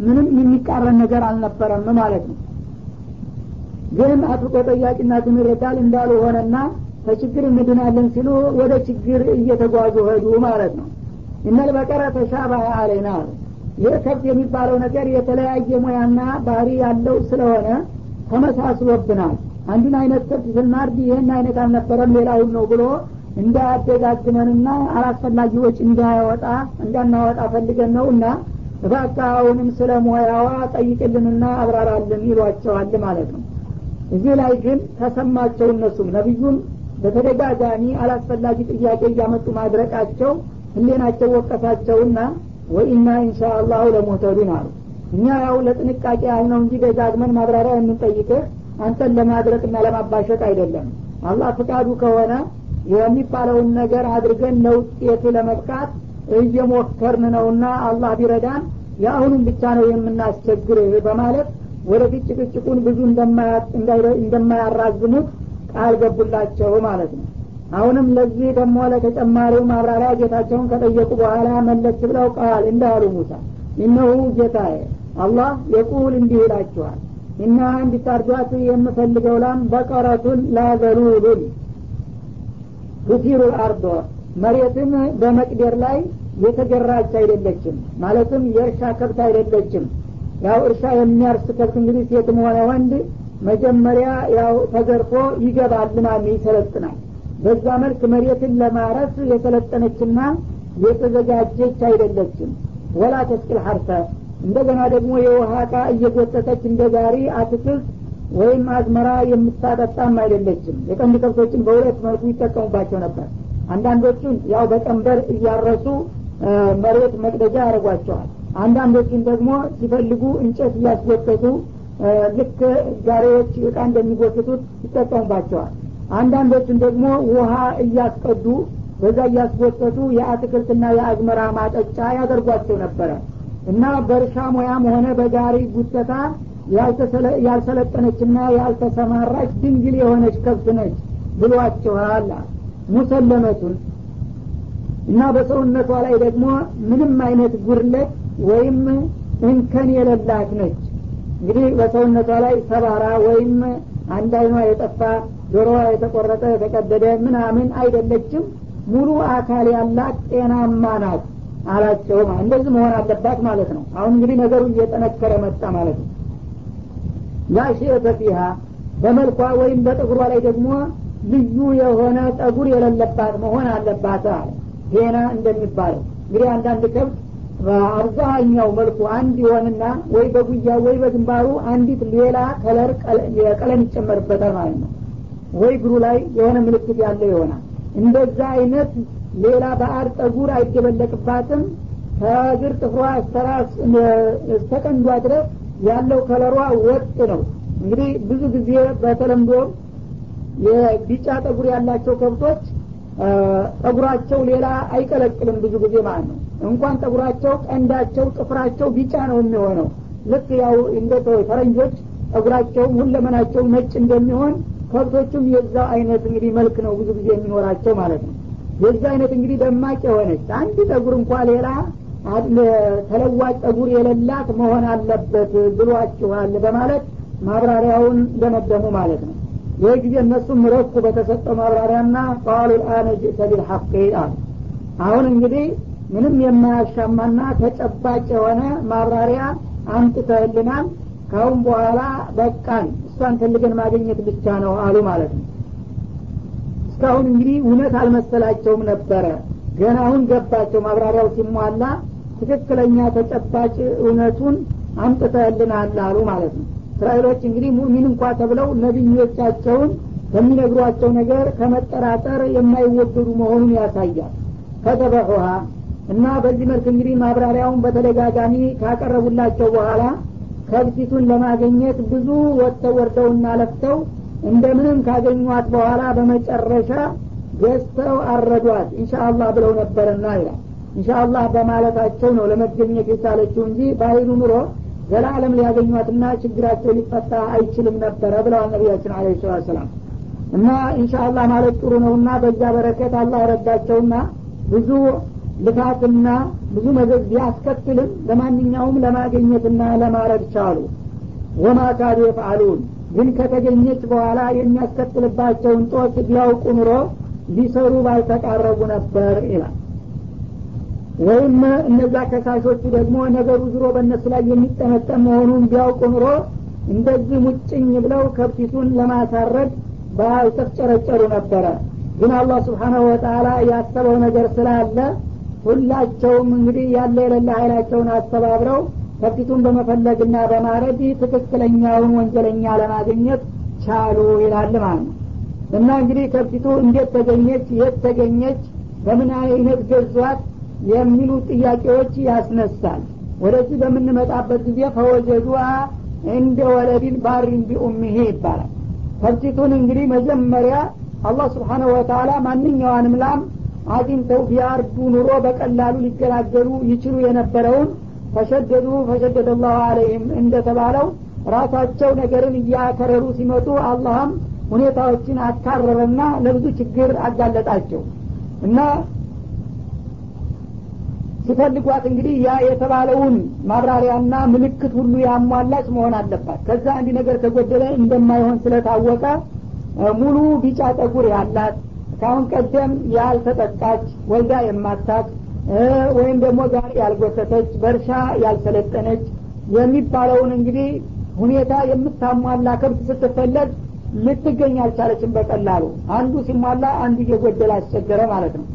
ምንም የሚቃረን ነገር አልነበረም ማለት ነው። ግን አጥብቆ ጠያቂነትን ይረዳል እንዳሉ ሆነና ከችግር እንድናለን ሲሉ ወደ ችግር እየተጓዙ ሄዱ ማለት ነው እነል በቀረ ተሻባህ አለይና ይህ ከብት የሚባለው ነገር የተለያየ ሙያና ባህሪ ያለው ስለሆነ ተመሳስሎብናል። አንዱን አይነት ከብት ስናርድ ይህን አይነት አልነበረም ሌላውን ነው ብሎ እንዳያደጋግመንና አላስፈላጊ ወጪ እንዳያወጣ እንዳናወጣ ፈልገን ነው እና እባክህ አሁንም ስለ ሙያዋ ጠይቅልንና አብራራልን ይሏቸዋል ማለት ነው። እዚህ ላይ ግን ተሰማቸው እነሱም። ነቢዩን በተደጋጋሚ አላስፈላጊ ጥያቄ እያመጡ ማድረቃቸው ህሌናቸው ወቀሳቸውና ወኢና ኢንሻ አላሁ ለሙህተዱን አሉ። እኛ ያው ለጥንቃቄ ያህል ነው እንጂ ደጋግመን ማብራሪያ የምንጠይቅህ አንተን ለማድረቅና ለማባሸቅ አይደለም። አላህ ፍቃዱ ከሆነ የሚባለውን ነገር አድርገን ለውጤት ለመብቃት እየሞከርን ነውና አላህ ቢረዳን የአሁኑም ብቻ ነው የምናስቸግር በማለት ወደፊት ጭቅጭቁን ብዙ እንደማያራዝሙት ቃል ገቡላቸው ማለት ነው አሁንም ለዚህ ደግሞ ለተጨማሪው ማብራሪያ ጌታቸውን ከጠየቁ በኋላ መለስ ብለው ቃል እንዳሉ ሙሳ እነሁ ጌታዬ አላህ የቁል እንዲህ ይላችኋል እና እንዲታርዷት የምፈልገው ላም በቀረቱን ላዘሉሉን ቱሲሩ አርዶ መሬትን በመቅደር ላይ የተገራች አይደለችም ማለትም የእርሻ ከብት አይደለችም። ያው እርሻ የሚያርስ ከብት እንግዲህ ሴትም ሆነ ወንድ መጀመሪያ ያው ተገርፎ ይገባል ይሰለጥናል በዛ መልክ መሬትን ለማረስ የሰለጠነችና የተዘጋጀች አይደለችም። ወላ ተስቅል ሐርተ እንደገና ደግሞ የውሃ እቃ እየጎተተች እንደ ጋሪ አትክልት ወይም አዝመራ የምታጠጣም አይደለችም። የቀንድ ከብቶችን በሁለት መልኩ ይጠቀሙባቸው ነበር። አንዳንዶቹን ያው በቀንበር እያረሱ መሬት መቅደጃ ያደርጓቸዋል። አንዳንዶቹን ደግሞ ሲፈልጉ እንጨት እያስጎተቱ ልክ ጋሪዎች እቃ እንደሚጎትቱት ይጠቀሙባቸዋል አንዳንዶቹን ደግሞ ውሃ እያስቀዱ በዛ እያስጎተቱ የአትክልትና የአዝመራ ማጠጫ ያደርጓቸው ነበረ። እና በእርሻ ሙያም ሆነ በጋሪ ጉተታ ያልሰለጠነችና ያልተሰማራች ድንግል የሆነች ከብት ነች ብሏቸዋል ሙሰለመቱን። እና በሰውነቷ ላይ ደግሞ ምንም አይነት ጉድለት ወይም እንከን የሌላት ነች። እንግዲህ በሰውነቷ ላይ ሰባራ ወይም አንድ አይኗ የጠፋ ጆሮዋ የተቆረጠ የተቀደደ ምናምን አይደለችም። ሙሉ አካል ያላት ጤናማ ናት አላቸው እንደዚህ መሆን አለባት ማለት ነው። አሁን እንግዲህ ነገሩ እየጠነከረ መጣ ማለት ነው። ላሽየተ ፊሃ በመልኳ ወይም በጠጉሯ ላይ ደግሞ ልዩ የሆነ ጠጉር የሌለባት መሆን አለባት አለ። ዜና እንደሚባለው እንግዲህ አንዳንድ ከብት በአብዛኛው መልኩ አንድ ይሆንና ወይ በጉያ ወይ በግንባሩ አንዲት ሌላ ከለር ቀለም ይጨመርበታል ማለት ነው ወይ እግሩ ላይ የሆነ ምልክት ያለው ይሆናል። እንደዛ አይነት ሌላ በአር ጠጉር አይደበለቅባትም ከእግር ጥፍሯ እስተቀንዷ ድረስ ያለው ከለሯ ወጥ ነው። እንግዲህ ብዙ ጊዜ በተለምዶ የቢጫ ጠጉር ያላቸው ከብቶች ጠጉራቸው ሌላ አይቀለቅልም ብዙ ጊዜ ማለት ነው። እንኳን ጠጉራቸው ቀንዳቸው ጥፍራቸው ቢጫ ነው የሚሆነው። ልክ ያው እንደ ፈረንጆች ጠጉራቸውም ሁለመናቸው ነጭ እንደሚሆን ከብቶቹም የዛው አይነት እንግዲህ መልክ ነው ብዙ ጊዜ የሚኖራቸው ማለት ነው። የዛ አይነት እንግዲህ ደማቅ የሆነች አንድ ጠጉር እንኳ ሌላ ተለዋጭ ጠጉር የሌላት መሆን አለበት ብሏችኋል በማለት ማብራሪያውን ደመደሙ ማለት ነው። ይህ ጊዜ እነሱም ረኩ በተሰጠው ማብራሪያና ቃሉ ልአነ ጅእተ ቢልሐቅ አሉ። አሁን እንግዲህ ምንም የማያሻማና ተጨባጭ የሆነ ማብራሪያ አምጥተህልናል። ካሁን በኋላ በቃን እሷን ፈልገን ማግኘት ብቻ ነው አሉ ማለት ነው። እስካሁን እንግዲህ እውነት አልመሰላቸውም ነበረ። ገና አሁን ገባቸው። ማብራሪያው ሲሟላ ትክክለኛ ተጨባጭ እውነቱን አምጥተህልናል አሉ ማለት ነው። እስራኤሎች እንግዲህ ሙእሚን እንኳ ተብለው ነቢዮቻቸውን በሚነግሯቸው ነገር ከመጠራጠር የማይወገዱ መሆኑን ያሳያል። ከተበሑሃ እና በዚህ መልክ እንግዲህ ማብራሪያውን በተደጋጋሚ ካቀረቡላቸው በኋላ ከብቲቱን ለማግኘት ብዙ ወጥተው ወርደውና ለፍተው እንደምንም ካገኟት በኋላ በመጨረሻ ገዝተው አረዷት። ኢንሻአላህ ብለው ነበርና ይላል። ኢንሻአላህ በማለታቸው ነው ለመገኘት የቻለችው እንጂ ባይሉ ኑሮ ዘላለም ሊያገኟትና ችግራቸው ሊፈታ አይችልም ነበረ ብለዋል ነቢያችን አለ ሰላት ሰላም እና ኢንሻአላህ ማለት ጥሩ ነውና በዛ በረከት አላህ ረዳቸውና ብዙ ልፋትና ብዙ መዘዝ ቢያስከትልም ለማንኛውም ለማገኘትና ለማረድ ቻሉ። ወማ ካዱ የፍአሉን ግን ከተገኘች በኋላ የሚያስከትልባቸውን ጦት ቢያውቁ ኑሮ ሊሰሩ ባልተቃረቡ ነበር ይላል። ወይም እነዛ ከሳሾቹ ደግሞ ነገሩ ዝሮ በእነሱ ላይ የሚጠመጠም መሆኑን ቢያውቁ ኑሮ እንደዚህ ሙጭኝ ብለው ከብቲቱን ለማሳረድ ባልተፍጨረጨሩ ነበረ። ግን አላህ ስብሓናሁ ወተላ ያሰበው ነገር ስላለ ሁላቸውም እንግዲህ ያለ የሌለ ኃይላቸውን አስተባብረው ከብቲቱን በመፈለግና በማረድ ትክክለኛውን ወንጀለኛ ለማግኘት ቻሉ ይላል ማለት ነው። እና እንግዲህ ከብቲቱ እንዴት ተገኘች የት ተገኘች በምን አይነት ገዟት የሚሉ ጥያቄዎች ያስነሳል። ወደዚህ በምንመጣበት ጊዜ ፈወጀዱአ እንደ ወለዲን ባሪን ቢኡሚሄ ይባላል። ከብቲቱን እንግዲህ መጀመሪያ አላህ ስብሓነሁ ወተላ ማንኛዋንም ላም አግኝተው ቢያርዱ ኑሮ በቀላሉ ሊገላገሉ ይችሉ የነበረውን ፈሸደዱ ፈሸደደ ላሁ አለይህም እንደተባለው ራሳቸው ነገርን እያከረሩ ሲመጡ አላህም ሁኔታዎችን አካረረና ለብዙ ችግር አጋለጣቸው። እና ሲፈልጓት እንግዲህ ያ የተባለውን ማብራሪያና ምልክት ሁሉ ያሟላች መሆን አለባት። ከዛ አንድ ነገር ከጎደለ እንደማይሆን ስለታወቀ ሙሉ ቢጫ ጠጉር ያላት ካሁን ቀደም ያልተጠቃች ወልዳ የማታቅ ወይም ደግሞ ጋር ያልጎተተች በእርሻ ያልሰለጠነች የሚባለውን እንግዲህ ሁኔታ የምታሟላ ከብት ስትፈለግ ልትገኝ አልቻለችም በቀላሉ። አንዱ ሲሟላ አንዱ እየጎደል አስቸገረ ማለት ነው።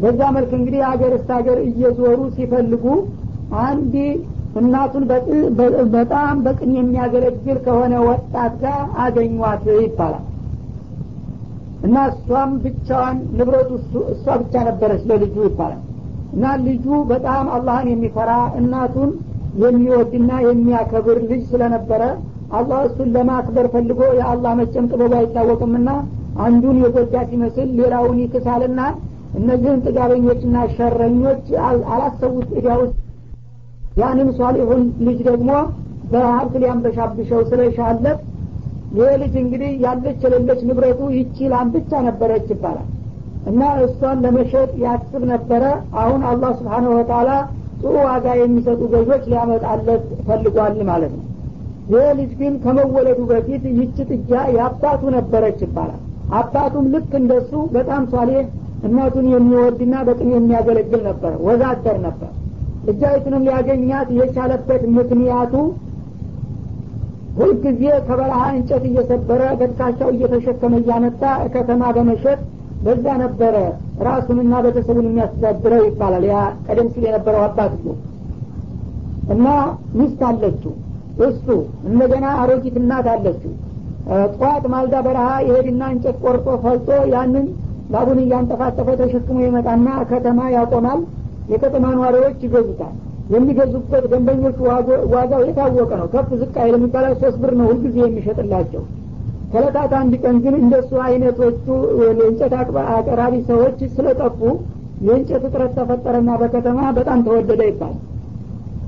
በዛ መልክ እንግዲህ ሀገር እስተ ሀገር እየዞሩ ሲፈልጉ አንድ እናቱን በጣም በቅን የሚያገለግል ከሆነ ወጣት ጋር አገኟት ይባላል እና እሷም ብቻዋን ንብረቱ እሷ ብቻ ነበረች ለልጁ ይባላል። እና ልጁ በጣም አላህን የሚፈራ እናቱን የሚወድና የሚያከብር ልጅ ስለነበረ አላህ እሱን ለማክበር ፈልጎ የአላህ መቸም ጥበቡ አይታወቅምና አንዱን የጎዳ ሲመስል ሌላውን ይክሳልና እነዚህን ጥጋበኞችና ሸረኞች አላሰቡት። እዳ ውስጥ ያንን ሷሊሁን ልጅ ደግሞ በሀብት ሊያንበሻብሸው ስለሻለት ይህ ልጅ እንግዲህ ያለች የሌለች ንብረቱ ይቺ ላም ብቻ ነበረች ይባላል። እና እሷን ለመሸጥ ያስብ ነበረ። አሁን አላህ ስብሓነሁ ወተላ ጥሩ ዋጋ የሚሰጡ ገዦች ሊያመጣለት ፈልጓል ማለት ነው። ይህ ልጅ ግን ከመወለዱ በፊት ይቺ ጥጃ የአባቱ ነበረች ይባላል። አባቱም ልክ እንደሱ በጣም ሷሌ እናቱን የሚወድና በቅን የሚያገለግል ነበር ወዛደር ነበር። ጥጃይቱንም ሊያገኛት የቻለበት ምክንያቱ ሁልጊዜ ከበረሃ እንጨት እየሰበረ በትካሻው እየተሸከመ እያመጣ ከተማ በመሸጥ በዛ ነበረ ራሱንና ቤተሰቡን የሚያስተዳድረው ይባላል። ያ ቀደም ሲል የነበረው አባት እና ሚስት አለችው። እሱ እንደገና አሮጊት እናት አለችው። ጠዋት ማልዳ በረሃ የሄድና እንጨት ቆርጦ ፈልጦ ያንን ላቡን እያንጠፋጠፈ ተሸክሞ ይመጣና ከተማ ያቆማል። የከተማ ነዋሪዎች ይገዙታል የሚገዙበት ደንበኞቹ ዋጋው የታወቀ ነው። ከፍ ዝቅ አይል ሶስት ብር ነው ሁልጊዜ የሚሸጥላቸው። ከለታት አንድ ቀን ግን እንደሱ አይነቶቹ የእንጨት አቅራቢ ሰዎች ስለጠፉ የእንጨት እጥረት ተፈጠረና በከተማ በጣም ተወደደ ይባላል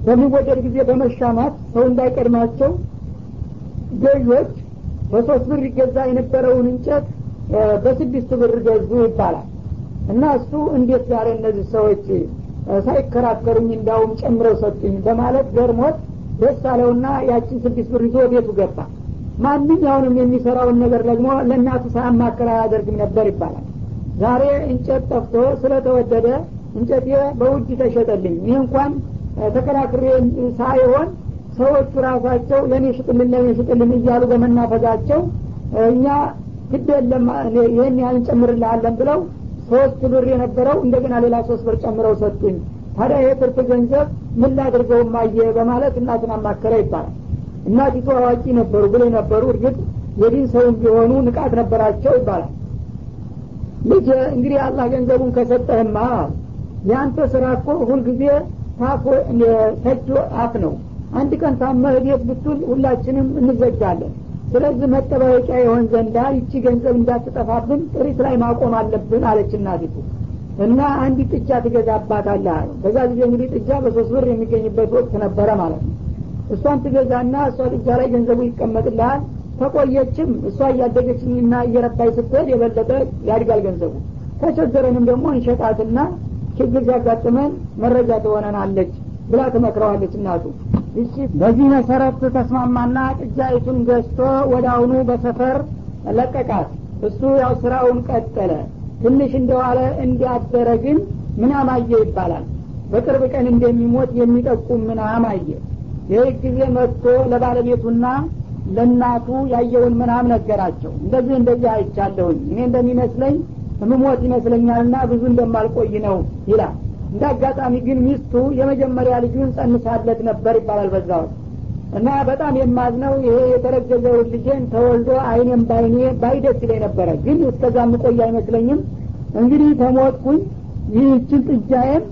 በሚወደድ ጊዜ በመሻማት ሰው እንዳይቀድማቸው ገዦች በሶስት ብር ይገዛ የነበረውን እንጨት በስድስት ብር ገዙ ይባላል። እና እሱ እንዴት ዛሬ እነዚህ ሰዎች ሳይከራከሩኝ እንዳውም ጨምረው ሰጡኝ በማለት ገርሞት ደስ አለውና ያችን ስድስት ብር ይዞ ቤቱ ገባ። ማንኛውንም የሚሰራውን ነገር ደግሞ ለእናቱ ሳያማክር አያደርግም ነበር ይባላል። ዛሬ እንጨት ጠፍቶ ስለተወደደ እንጨቴ በውድ ተሸጠልኝ። ይህ እንኳን ተከራክሬ ሳይሆን ሰዎቹ ራሳቸው ለእኔ ሽጥልን ለእኔ ሽጥልን እያሉ በመናፈዛቸው እኛ ግድ የለም ይህን ያህል እንጨምርልሃለን ብለው ሶስት ብር የነበረው እንደገና ሌላ ሶስት ብር ጨምረው ሰጡኝ። ታዲያ ይሄ ትርፍ ገንዘብ ምን ላድርገው ማየ በማለት እናትን አማከረ ይባላል። እናቲቱ አዋቂ ነበሩ ብሎ ነበሩ። እርግጥ የዲን ሰውም ቢሆኑ ንቃት ነበራቸው ይባላል። ልጅ እንግዲህ አላህ ገንዘቡን ከሰጠህማ የአንተ ስራ እኮ ሁልጊዜ ታፎ ተጆ አፍ ነው። አንድ ቀን ታመህ ቤት ብቱል ሁላችንም እንዘጋለን ስለዚህ መጠባበቂያ የሆን ዘንዳ ይቺ ገንዘብ እንዳትጠፋብን ጥሪት ላይ ማቆም አለብን አለች እናቲቱ። እና አንድ ጥጃ ትገዛባታለህ አለ በዛ ጊዜ እንግዲህ ጥጃ በሶስት ብር የሚገኝበት ወቅት ነበረ ማለት ነው። እሷን ትገዛና እሷ ጥጃ ላይ ገንዘቡ ይቀመጥልሃል። ተቆየችም። እሷ እያደገችና እየረባይ ስትሄድ የበለጠ ያድጋል ገንዘቡ። ከቸገረንም ደግሞ እንሸጣትና ችግር ሲያጋጥመን መረጃ ትሆነናለች ብላ ትመክረዋለች እናቱ በዚህ መሰረት ተስማማና ጥጃይቱን ገዝቶ ወደ አሁኑ በሰፈር ለቀቃት። እሱ ያው ስራውን ቀጠለ። ትንሽ እንደዋለ እንዲያደረ ግን ምናም አየ ይባላል? በቅርብ ቀን እንደሚሞት የሚጠቁም ምናም አየ ይህ ጊዜ መጥቶ ለባለቤቱና ለእናቱ ያየውን ምናም ነገራቸው። እንደዚህ እንደዚህ አይቻለሁኝ። እኔ እንደሚመስለኝ ምሞት ይመስለኛልና ብዙ እንደማልቆይ ነው ይላል እንደ አጋጣሚ ግን ሚስቱ የመጀመሪያ ልጁን ጸንሳለት ነበር ይባላል በዛው። እና በጣም የማዝነው ይሄ የተረገዘውን ልጄን ተወልዶ አይኔም ባይኔ ባይደስ ይለኝ ነበረ። ግን እስከዛ ምቆይ አይመስለኝም። እንግዲህ ተሞትኩኝ። ይህችን ጥጃዬን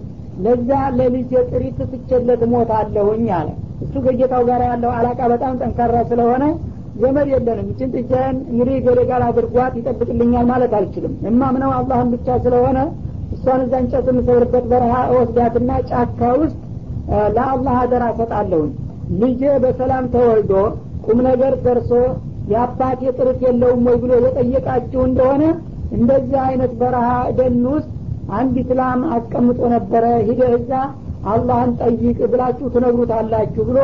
ለዛ ለልጅ ጥሪት ስቸለት ሞት አለሁኝ አለ። እሱ ከጌታው ጋር ያለው አላቃ በጣም ጠንካራ ስለሆነ ዘመድ የለንም። ይችን ጥጃዬን እንግዲህ ገደጋል አድርጓት ይጠብቅልኛል ማለት አልችልም። እማምነው አላህን ብቻ ስለሆነ እሷን እዛ እንጨት የምሰብርበት በረሃ እወስዳትና ጫካ ውስጥ ለአላህ አደራ ሰጣለሁኝ ልጄ በሰላም ተወልዶ ቁም ነገር ደርሶ የአባቴ ጥርት የለውም ወይ ብሎ የጠየቃችሁ እንደሆነ እንደዚህ አይነት በረሃ ደን ውስጥ አንዲት ላም አስቀምጦ ነበረ። ሂደ እዛ አላህን ጠይቅ ብላችሁ ትነግሩታላችሁ ብሎ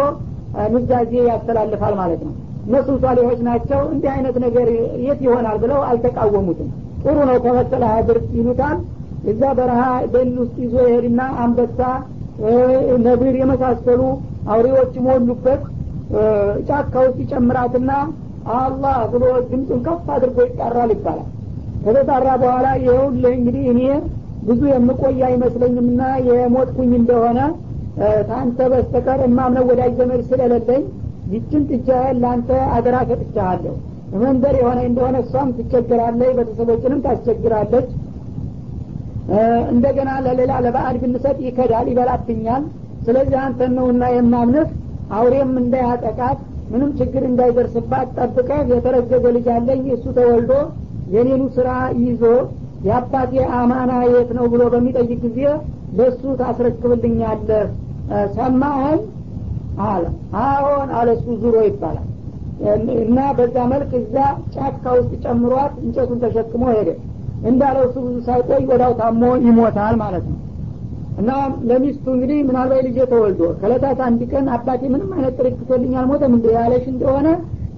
ኑዛዜ ያስተላልፋል ማለት ነው። እነሱ ሷሌሆች ናቸው። እንዲህ አይነት ነገር የት ይሆናል ብለው አልተቃወሙትም። ጥሩ ነው ከመሰለ አድርግ ይሉታል እዛ በረሃ ደን ውስጥ ይዞ ይሄድና አንበሳ ነብር የመሳሰሉ አውሬዎች ሞሉበት። ጫካ ውስጥ ይጨምራትና አላህ ብሎ ድምፁን ከፍ አድርጎ ይጣራል ይባላል። ከተጣራ በኋላ ይኸውልህ እንግዲህ እኔ ብዙ የምቆይ አይመስለኝምና የሞትኩኝ እንደሆነ ታንተ በስተቀር እማምነው ወዳጅ ዘመድ ስለሌለኝ ይችን ጥጃህን ለአንተ አደራ ሰጥቻሃለሁ መንደር የሆነ እንደሆነ እሷም ትቸግራለች ቤተሰቦችንም ታስቸግራለች እንደገና ለሌላ ለበአድ ብንሰጥ ይከዳል ይበላብኛል። ስለዚህ አንተን ነውና የማምንህ አውሬም እንዳያጠቃት ምንም ችግር እንዳይደርስባት ጠብቀህ የተረገዘ ልጅ አለኝ እሱ ተወልዶ የኔኑ ስራ ይዞ የአባቴ አማና የት ነው ብሎ በሚጠይቅ ጊዜ ለሱ ታስረክብልኛለህ። ሰማኸኝ? አለ። አዎን አለ እሱ ዙሮ ይባላል። እና በዛ መልክ እዛ ጫካ ውስጥ ጨምሯት እንጨቱን ተሸክሞ ሄደ እንዳለው እሱ ብዙ ሳይቆይ ወዳው ታሞ ይሞታል ማለት ነው። እና ለሚስቱ እንግዲህ ምናልባት ልጅ ተወልዶ ከለታት አንድ ቀን አባቴ ምንም አይነት ጥርክቶልኝ አልሞተም እንደ ያለሽ እንደሆነ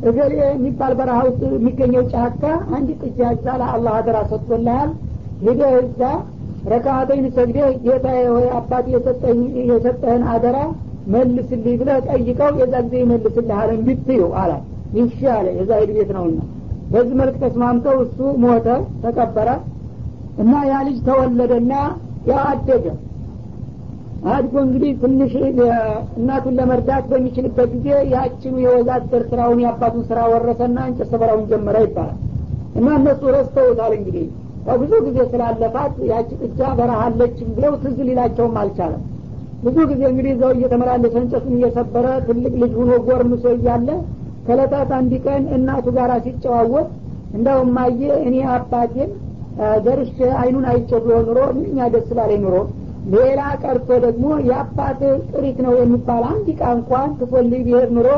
እገሌ የሚባል በረሃ ውስጥ የሚገኘው ጫካ አንድ ጥጃ እዛ ለአላህ አደራ ሰጥቶልሃል። ሄደህ እዛ ረካተኝ ሰግደህ ጌታ ሆይ አባቴ የሰጠህን አደራ መልስልኝ ብለህ ጠይቀው የዛ ጊዜ ይመልስልሃል እንድትዩ አላት። ይሻ አለ የዛ ሄድ ቤት ነውና በዚህ መልክ ተስማምተው እሱ ሞተ ተቀበረ እና ያ ልጅ ተወለደና ያ አደገ። አድጎ እንግዲህ ትንሽ እናቱን ለመርዳት በሚችልበት ጊዜ ያችኑ የወዛደር ስራውን የአባቱን ስራ ወረሰና እንጨት ሰበራውን ጀመረ ይባላል። እና እነሱ ረስተውታል እንግዲህ። ብዙ ጊዜ ስላለፋት ያቺ ጥጃ በረሃለችም ብለው ትዝ ሊላቸውም አልቻለም። ብዙ ጊዜ እንግዲህ እዛው እየተመላለሰ እንጨቱን እየሰበረ ትልቅ ልጅ ሁኖ ጎርምሶ እያለ ከለታት አንድ ቀን እናቱ ጋር ሲጨዋወት እንዳው ማየ እኔ አባቴን ደርሼ አይኑን አይቼ ቢሆን ኑሮ ምንኛ ደስ ባለኝ ኑሮ ሌላ ቀርቶ ደግሞ የአባት ጥሪት ነው የሚባል አንድ ቃ እንኳን ትፎልኝ ቢሄድ ኑሮ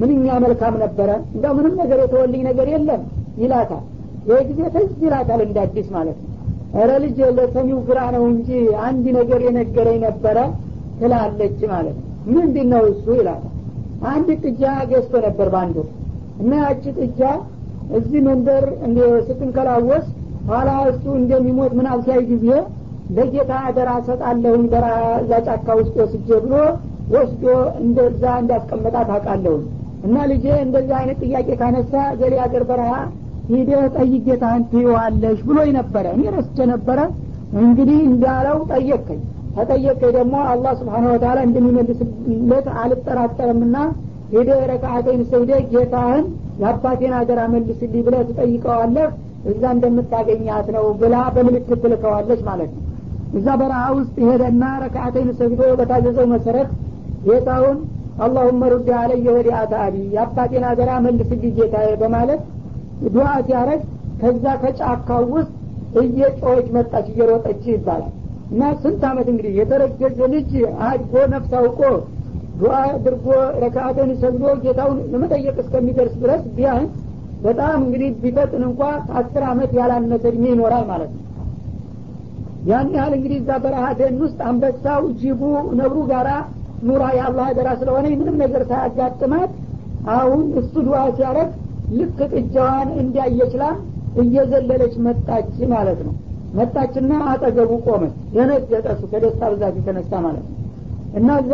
ምንኛ መልካም ነበረ። እንደው ምንም ነገር የተወልኝ ነገር የለም ይላታል። ይህ ጊዜ ተዝ ይላታል እንደ አዲስ ማለት ነው። እረ ልጅ ለሰሚው ግራ ነው እንጂ አንድ ነገር የነገረኝ ነበረ ትላለች ማለት ነው። ምንድን ነው እሱ ይላታል አንድ ጥጃ ገዝቶ ነበር ወቅት እና ያቺ ጥጃ እዚህ መንደር ስትንከላወስ ኋላ እሱ እንደሚሞት ምን አብሲያይ ጊዜ ለጌታ አደራ ሰጣለሁኝ በረሃ እዛ ጫካ ውስጥ ወስጄ ብሎ ወስዶ እንደዛ እንዳስቀመጣት አውቃለሁኝ። እና ልጄ እንደዛ አይነት ጥያቄ ካነሳ ገሌ አገር በረሃ ሂደ ጠይቅ ጌታህን ትይዋለሽ ብሎ ነበረ። እኔ ረስቼ ነበረ። እንግዲህ እንዳለው ጠየቅከኝ ተጠየቀኝ ደግሞ አላህ ስብሓን ወተላ እንደሚመልስለት አልጠራጠርምና ሄደ ረካአተይን ሰግደ ጌታህን የአባቴን ሀገር አመልስልኝ ብለ ትጠይቀዋለህ እዛ እንደምታገኛት ነው ብላ በምልክት ትልከዋለች ማለት ነው። እዛ በረሃ ውስጥ ሄደና ረካአተይን ሰግዶ በታዘዘው መሰረት ጌታውን አላሁመ ሩድ አለየ ወዲአተ አቢ የአባቴን ሀገር መልስልኝ ጌታዬ በማለት ዱዓ ሲያረግ ከዛ ከጫካው ውስጥ እየጮች መጣች እየሮጠች ይባላል እና ስንት አመት እንግዲህ የተረገዘ ልጅ አድጎ ነፍስ አውቆ ዱዓ አድርጎ ረካአተን ሰግዶ ጌታውን ለመጠየቅ እስከሚደርስ ድረስ ቢያንስ በጣም እንግዲህ ቢፈጥን እንኳ ከአስር አመት ያላነሰ እድሜ ይኖራል ማለት ነው። ያን ያህል እንግዲህ እዛ በረሃ ደን ውስጥ አንበሳው ጅቡ ነብሩ ጋራ ኑራ የአላህ ደራ ስለሆነ ምንም ነገር ሳያጋጥማት አሁን እሱ ዱዓ ሲያረግ ልክ ጥጃዋን እንዲያየችላም እየዘለለች መጣች ማለት ነው መጣችና አጠገቡ ቆመች። ደነገጠ እሱ ከደስታ ብዛት የተነሳ ማለት ነው። እና እዛ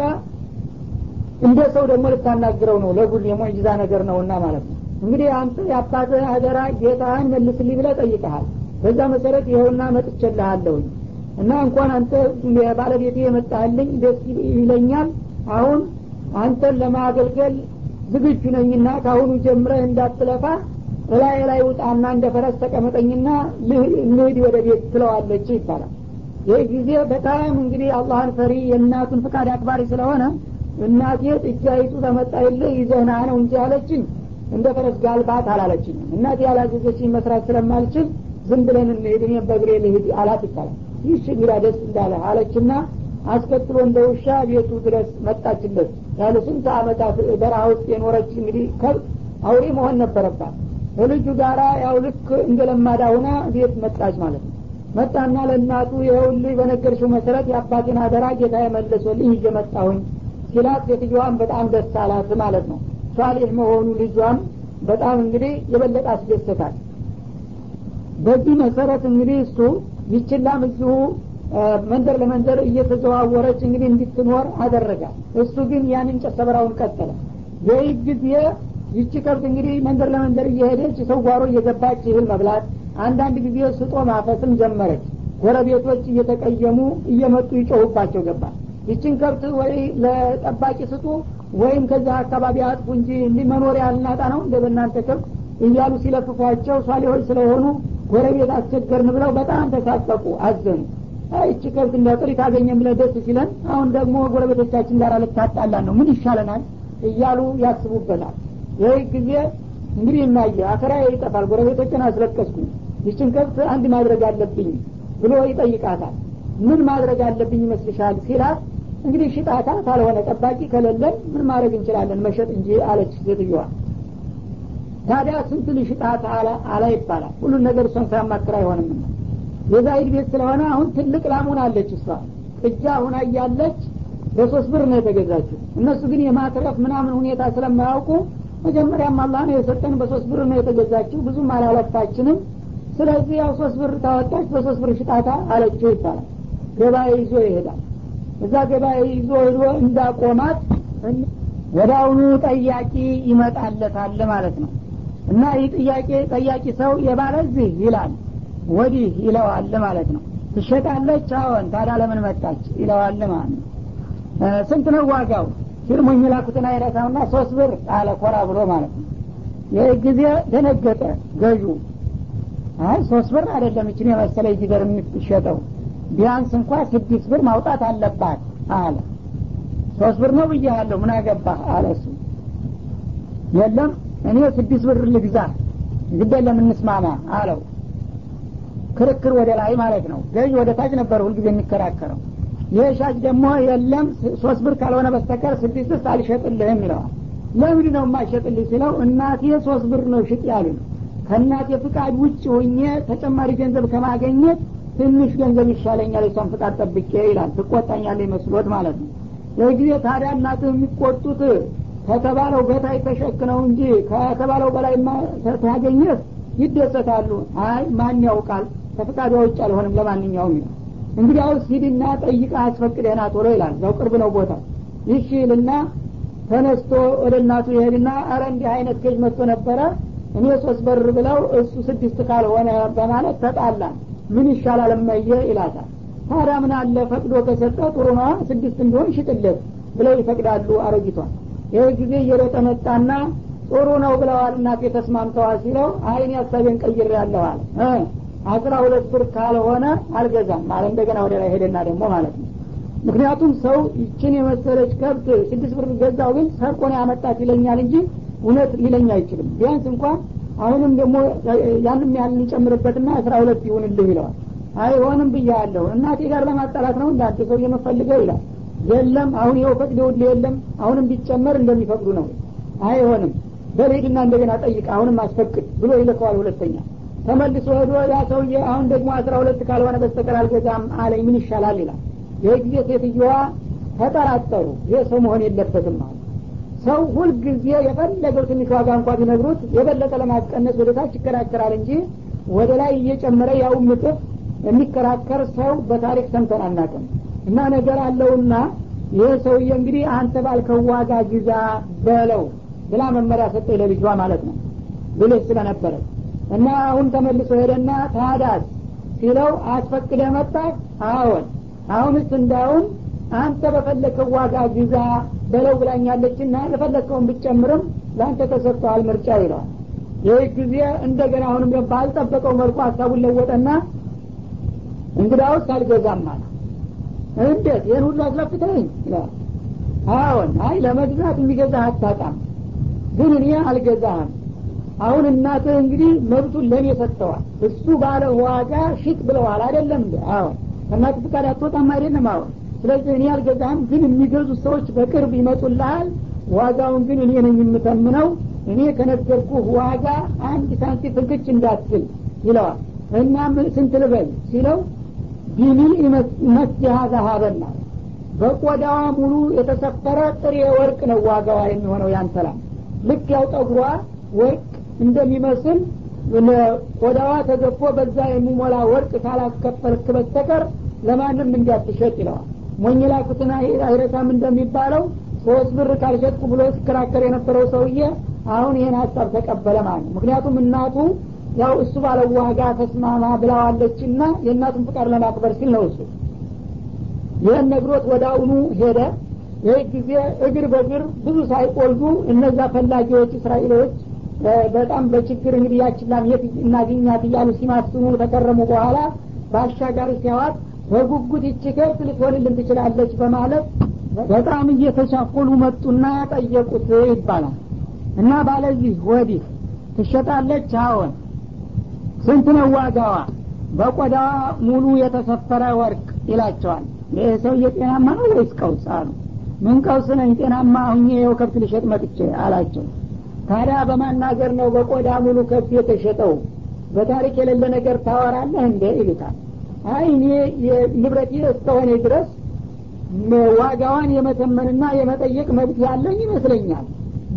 እንደ ሰው ደግሞ ልታናግረው ነው። ለጉድ የሞጅዛ ነገር ነውና ማለት ነው። እንግዲህ አንተ የአባትህ አደራ ጌታህን መልስልኝ ብለ ጠይቀሃል። በዛ መሰረት ይኸውና መጥቼልሃለሁኝ እና እንኳን አንተ ባለቤቴ የመጣህልኝ ደስ ይለኛል። አሁን አንተን ለማገልገል ዝግጁ ነኝና ከአሁኑ ጀምረህ እንዳትለፋ እላይ ላይ ውጣና እንደ ፈረስ ተቀመጠኝና ልሂድ ወደ ቤት ትለዋለች ይባላል። ይህ ጊዜ በጣም እንግዲህ አላህን ፈሪ የእናቱን ፍቃድ አክባሪ ስለሆነ እናቴ ጥጃይቱ ተመጣይልህ ይዘህና ነው እንጂ አለችኝ። እንደ ፈረስ ጋልባት አላለችኝ። እናቴ ያላዘዘችኝ መስራት ስለማልችል ዝም ብለን እንሄድ እኔ በእግሬ ልሂድ አላት ይባላል። ይህ እንግዳ ደስ እንዳለ አለችና አስከትሎ እንደ ውሻ ቤቱ ድረስ መጣችለት። ያለ ስንት አመታት በረሃ ውስጥ የኖረች እንግዲህ ከብት አውሬ መሆን ነበረባት ከልጁ ጋራ ያው ልክ እንደ ለማዳ ሁና ቤት መጣች ማለት ነው። መጣና ለእናቱ ይኸውልህ በነገርሽው መሰረት የአባቴን አደራ ጌታ የመለሶልኝ ይዤ መጣሁኝ ሲላት ሴትዮዋን በጣም ደስ አላት ማለት ነው። ሷሌህ መሆኑ ልጇም በጣም እንግዲህ የበለጠ አስደሰታል በዚህ መሰረት እንግዲህ እሱ ይችላም እዚሁ መንደር ለመንደር እየተዘዋወረች እንግዲህ እንድትኖር አደረጋል እሱ ግን ያን እንጨት ሰበራውን ቀጠለ። ይህ ጊዜ ይቺ ከብት እንግዲህ መንደር ለመንደር እየሄደች ሰው ጓሮ እየገባች ይህል መብላት አንዳንድ ጊዜ ስጦ ማፈስም ጀመረች። ጎረቤቶች እየተቀየሙ እየመጡ ይጮሁባቸው ገባ። ይችን ከብት ወይ ለጠባቂ ስጡ ወይም ከዛ አካባቢ አጥፉ እንጂ እንዲህ መኖሪያ ልናጣ ነው እንደ በእናንተ ከብት? እያሉ ሲለፍፏቸው ሷሌዎች ስለሆኑ ጎረቤት አስቸገርን ብለው በጣም ተሳቀቁ አዘኑ። ይቺ ከብት እንደ ጥሪ ካገኘን ብለ ደስ ሲለን አሁን ደግሞ ጎረቤቶቻችን ጋር ልታጣላን ነው። ምን ይሻለናል? እያሉ ያስቡበታል ይህ ጊዜ እንግዲህ እናየ አከራ ይጠፋል ጎረቤቶችን አስለቀስኩ ይችን ከብት አንድ ማድረግ አለብኝ ብሎ ይጠይቃታል። ምን ማድረግ አለብኝ ይመስልሻል? ሲላት እንግዲህ ሽጣታ ካልሆነ ጠባቂ ከሌለን ምን ማድረግ እንችላለን? መሸጥ እንጂ አለች ሴትዮዋ ታዲያ ስንት ልሽጣት አላ ይባላል? ሁሉን ነገር እሷን ሳያማክር አይሆንም። የዛይድ ቤት ስለሆነ አሁን ትልቅ ላሙን አለች እሷ። ጥጃ ሁና እያለች በሶስት ብር ነው የተገዛችው። እነሱ ግን የማትረፍ ምናምን ሁኔታ ስለማያውቁ መጀመሪያም አላህ ነው የሰጠን። በሶስት ብር ነው የተገዛችው። ብዙም አላለፋችንም ስለዚህ ያው ሶስት ብር ታወጣች በሶስት ብር ሽጣታ አለችው ይባላል። ገበያ ይዞ ይሄዳል። እዛ ገበያ ይዞ ሄዶ እንዳቆማት ወደ አሁኑ ጠያቂ ይመጣለታል ማለት ነው። እና ይህ ጥያቄ ጠያቂ ሰው የባለ እዚህ ይላል ወዲህ ይለዋል ማለት ነው። ትሸጣለች አዎን። ታዲያ ለምን መጣች? ይለዋል ማለት ነው። ስንት ነው ዋጋው ፊልሙ የሚላኩትን አይነሳውና ሶስት ብር አለ ኮራ ብሎ ማለት ነው። ይህ ጊዜ ደነገጠ ገዡ። አይ ሶስት ብር አይደለም እችን የመሰለ ጊደር የምትሸጠው። ቢያንስ እንኳ ስድስት ብር ማውጣት አለባት አለ። ሶስት ብር ነው ብያለሁ ምን አገባህ አለ እሱ። የለም እኔ ስድስት ብር ልግዛ ግድ የለም እንስማማ አለው። ክርክር ወደ ላይ ማለት ነው። ገዥ ወደ ታች ነበር ሁልጊዜ የሚከራከረው ይህ ሻጭ ደግሞ የለም። ሶስት ብር ካልሆነ በስተቀር ስድስት አልሸጥልህም ይለዋል። ለምንድ ነው የማሸጥልህ ሲለው እናቴ ሶስት ብር ነው ሽጥ ያሉ ከእናቴ ፍቃድ ውጭ ሆኜ ተጨማሪ ገንዘብ ከማገኘት ትንሽ ገንዘብ ይሻለኛል የሷን ፍቃድ ጠብቄ ይላል። ትቆጣኛለ መስሎት ማለት ነው። ይህ ጊዜ ታዲያ እናትህ የሚቆጡት ከተባለው በታይ ተሸክነው እንጂ ከተባለው በላይ ታገኘት ይደሰታሉ። አይ ማን ያውቃል? ከፍቃዷ ውጭ አልሆንም ለማንኛውም ይላል እንግዲህ አውስ ሂድና ጠይቃ አስፈቅደህና ቶሎ ይላል። ያው ቅርብ ነው ቦታ። ይሽ ይልና ተነስቶ ወደ እናቱ ይሄድና አረ እንዲህ አይነት ገዥ መጥቶ ነበረ። እኔ ሶስት በር ብለው እሱ ስድስት ካልሆነ በማለት ተጣላን ምን ይሻላል እመየ ይላታል ታዲያ ምን አለ? ፈቅዶ ከሰጠ ጥሩ ነዋ ስድስት እንዲሆን ሽጥለት ብለው ይፈቅዳሉ አረጊቷል ይህ ጊዜ እየሮጠ መጣና ጥሩ ነው ብለዋል እናቴ ተስማምተዋል ሲለው አይን ያሳቤን ቀይር ያለዋል አስራ ሁለት ብር ካልሆነ አልገዛም። ማለት እንደገና ወደ ላይ ሄደና ደግሞ ማለት ነው። ምክንያቱም ሰው ይችን የመሰለች ከብት ስድስት ብር ገዛው ግን ሰርቆን ያመጣት ይለኛል እንጂ እውነት ሊለኝ አይችልም። ቢያንስ እንኳን አሁንም ደግሞ ያንም ያህል ሊጨምርበትና አስራ ሁለት ይሁንልህ ይለዋል። አይሆንም ብያለሁ። እናቴ ጋር ለማጣላት ነው እንዳንተ ሰው የምፈልገው ይላል። የለም አሁን ይኸው ፈቅደውልህ የለም። አሁንም ቢጨመር እንደሚፈቅዱ ነው። አይሆንም በሌድና እንደገና ጠይቅ አሁንም አስፈቅድ ብሎ ይልከዋል ሁለተኛ ተመልሶ ሄዶ ያ ሰውዬ አሁን ደግሞ አስራ ሁለት ካልሆነ በስተቀር አልገዛም አለኝ። ምን ይሻላል ይላል። ይህ ጊዜ ሴትዮዋ ተጠራጠሩ። ይህ ሰው መሆን የለበትም አሉ ሰው ሁልጊዜ የፈለገው ትንሽ ዋጋ እንኳ ቢነግሩት የበለጠ ለማስቀነስ ወደ ታች ይከራከራል እንጂ ወደ ላይ እየጨመረ ያው ምጥፍ የሚከራከር ሰው በታሪክ ሰምተን አናቅም እና ነገር አለውና ይህ ሰውዬ እንግዲህ አንተ ባልከው ዋጋ ግዛ በለው ብላ መመሪያ ሰጠ ለልጇ ማለት ነው። ብልህ ስለነበረ እና አሁን ተመልሶ ሄደና ታዳስ ሲለው አስፈቅደ መጣ አዎን። አሁንስ እንዳውም አንተ በፈለከው ዋጋ ግዛ በለው ብላኛለችና የፈለግከውን ብትጨምርም ለአንተ ተሰጥተዋል ምርጫ ይለዋል። ይህ ጊዜ እንደገና አሁንም ባልጠበቀው መልኩ ሀሳቡን ለወጠና እንግዳውስ አልገዛም አለ። እንዴት? ይህን ሁሉ አስለፍተኝ ይለዋል። አዎን። አይ ለመግዛት የሚገዛ አታጣም ግን እኔ አልገዛህም አሁን እናትህ እንግዲህ መብቱን ለእኔ ሰጥተዋል። እሱ ባለ ዋጋ ሽጥ ብለዋል። አይደለም እንደ አሁን ከእናት ፍቃድ አትወጣም አይደለም? አሁን ስለዚህ እኔ አልገዛህም ግን የሚገዙ ሰዎች በቅርብ ይመጡልሃል። ዋጋውን ግን እኔ ነኝ የምተምነው። እኔ ከነገርኩህ ዋጋ አንድ ሳንቲ ፍንክች እንዳትል ይለዋል። እና ስንት ልበል ሲለው ቢሚል መስጅሃ ዛሀበና በቆዳዋ ሙሉ የተሰፈረ ጥሬ ወርቅ ነው ዋጋዋ የሚሆነው ያንተላ ልክ ያው ጠጉሯ ወርቅ እንደሚመስል ቆዳዋ ተገፎ በዛ የሚሞላ ወርቅ ካላስከፈልክ በስተቀር ለማንም እንዳትሸጥ ይለዋል። ሞኝ ላኩትን አይረሳም እንደሚባለው ሶስት ብር ካልሸጥኩ ብሎ ሲከራከር የነበረው ሰውዬ አሁን ይህን ሀሳብ ተቀበለ ማለት ነው። ምክንያቱም እናቱ ያው እሱ ባለው ዋጋ ተስማማ ብላዋለች እና የእናቱን ፍቃድ ለማክበር ሲል ነው እሱ። ይህን ነግሮት ወደ አሁኑ ሄደ። ይህ ጊዜ እግር በእግር ብዙ ሳይቆዩ እነዛ ፈላጊዎች እስራኤሎች በጣም በችግር እንግዲህ ያችላም የት እናገኛት እያሉ ሲማስኑ ተከረሙ በኋላ በአሻጋሪ ሲያዋት በጉጉት ይቺ ልትሆንልን ትችላለች በማለት በጣም እየተቻኮሉ መጡና ጠየቁት ይባላል። እና ባለዚህ ወዲህ ትሸጣለች? አዎን። ስንት ነው ዋጋዋ? በቆዳዋ ሙሉ የተሰፈረ ወርቅ ይላቸዋል። ይህ ሰውዬ ጤናማ ነው ወይስ ቀውስ? አሉ። ምን ቀውስ ነኝ? ጤናማ ሁኜ የው ከብት ልሸጥ መጥቼ አላቸው ታዲያ በማናገር ነው በቆዳ ሙሉ ከብት የተሸጠው? በታሪክ የሌለ ነገር ታወራለህ እንደ ይሉታል። አይ እኔ ንብረቴ እስከሆነ ድረስ ዋጋዋን የመተመንና የመጠየቅ መብት ያለኝ ይመስለኛል።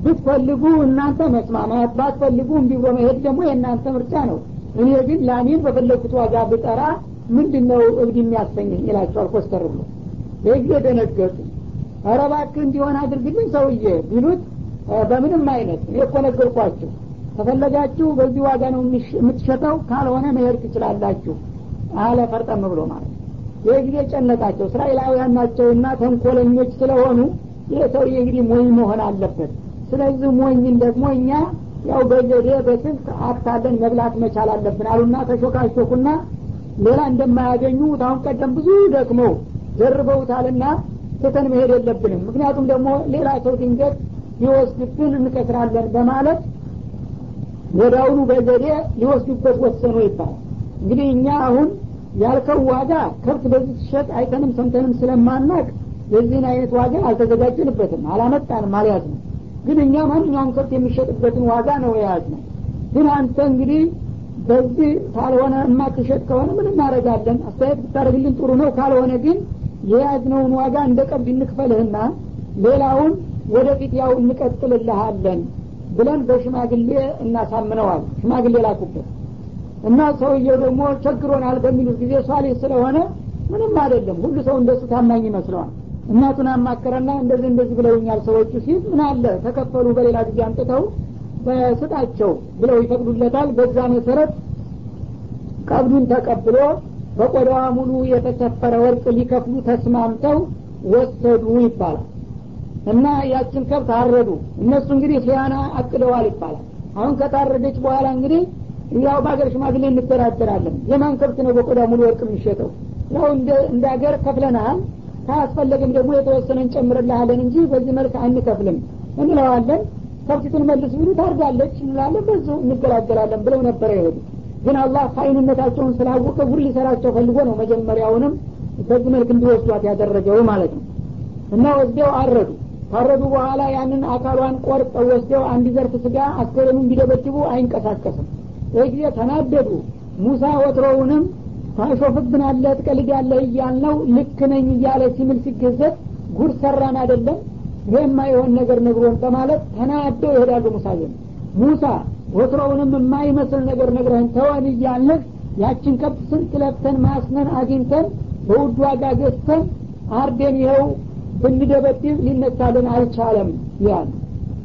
ብትፈልጉ እናንተ መስማማት ባትፈልጉ እምቢ ብሎ መሄድ ደግሞ የእናንተ ምርጫ ነው። እኔ ግን ላሜን በፈለግኩት ዋጋ ብጠራ ምንድን ነው እብድ የሚያሰኘኝ? ይላቸዋል ኮስተር ብሎ። ይህ ደነገጡ ኧረ እባክህ እንዲሆን አድርግልኝ ሰውዬ ቢሉት በምንም አይነት እኔ እኮ ነገርኳችሁ። ከፈለጋችሁ በዚህ ዋጋ ነው የምትሸጠው ካልሆነ መሄድ ትችላላችሁ። አለ ፈርጠም ብሎ ማለት ይህ ጊዜ ጨነቃቸው። እስራኤላውያን ናቸውና ተንኮለኞች ስለሆኑ ይህ ሰውዬ እንግዲህ ሞኝ መሆን አለበት። ስለዚህ ሞኝን ደግሞ እኛ ያው በዘዴ በስልት አታለን መብላት መቻል አለብን አሉና ተሾካሾኩና ሌላ እንደማያገኙ አሁን ቀደም ብዙ ደክመው ደርበውታልና ትተን መሄድ የለብንም። ምክንያቱም ደግሞ ሌላ ሰው ድንገት ሊወስድብን እንከስራለን በማለት ወዳውኑ በዘዴ ሊወስዱበት ወሰኑ ይባላል። እንግዲህ እኛ አሁን ያልከው ዋጋ ከብት በዚህ ሲሸጥ አይተንም ሰምተንም ስለማናቅ የዚህን አይነት ዋጋ አልተዘጋጀንበትም አላመጣንም አልያዝንም። ግን እኛ ማንኛውም ከብት የሚሸጥበትን ዋጋ ነው የያዝነው። ግን አንተ እንግዲህ በዚህ ካልሆነ የማትሸጥ ከሆነ ምን እናደረጋለን አስተያየት ብታደረግልን ጥሩ ነው። ካልሆነ ግን የያዝነውን ዋጋ እንደ ቀብድ እንክፈልህና ሌላውን ወደፊት ያው እንቀጥልልሃለን ብለን በሽማግሌ እናሳምነዋል። ሽማግሌ ላኩበት እና ሰውየው ደግሞ ቸግሮናል በሚሉት ጊዜ ሷሌ ስለሆነ ምንም አይደለም። ሁሉ ሰው እንደሱ ታማኝ ይመስለዋል። እናቱን አማከረና እንደዚህ እንደዚህ ብለውኛል ሰዎቹ ሲል ምን አለ? ተከፈሉ በሌላ ጊዜ አምጥተው በስጣቸው ብለው ይፈቅዱለታል። በዛ መሰረት ቀብዱን ተቀብሎ በቆዳዋ ሙሉ የተሰፈረ ወርቅ ሊከፍሉ ተስማምተው ወሰዱ ይባላል እና ያችን ከብት አረዱ። እነሱ እንግዲህ ፊያና አቅደዋል ይባላል። አሁን ከታረደች በኋላ እንግዲህ ያው በሀገር ሽማግሌ እንተዳደራለን የማን ከብት ነው በቆዳ ሙሉ ወርቅ የሚሸጠው? ያው እንደ ሀገር ከፍለናል። ካስፈለግም ደግሞ የተወሰነ እንጨምርልሃለን እንጂ በዚህ መልክ አንከፍልም እንለዋለን። ከብቲቱን መልስ ቢሉ ታርዳለች እንላለን በዙ እንገላገላለን ብለው ነበረ ይሄዱ ግን አላህ ፋይንነታቸውን ስላወቀ ጉድ ሊሰራቸው ፈልጎ ነው መጀመሪያውንም በዚህ መልክ እንዲወስዷት ያደረገው ማለት ነው። እና ወስደው አረዱ ካረዱ በኋላ ያንን አካሏን ቆርጠው ወስደው አንድ ዘርፍ ስጋ አስከሬኑን ቢደበድቡ አይንቀሳቀስም። ይህ ጊዜ ተናደዱ። ሙሳ ወትሮውንም ታሾፍብናለ ትቀልዳለህ እያልነው ልክ ነኝ እያለ ሲምል ሲገዘት ጉድ ሰራን አይደለም? ይሄማ የሆን ነገር ነግሮን በማለት ተናደው ይሄዳሉ ሙሳ ዘንድ ሙሳ ወትሮውንም የማይመስል ነገር ነግረህን ተወን እያልንህ ያችን ከብት ስንት ለፍተን ማስነን አግኝተን በውድ ዋጋ ገዝተን አርደን ይኸው ብንደበድብ ሊነሳልን አልቻለም ይላል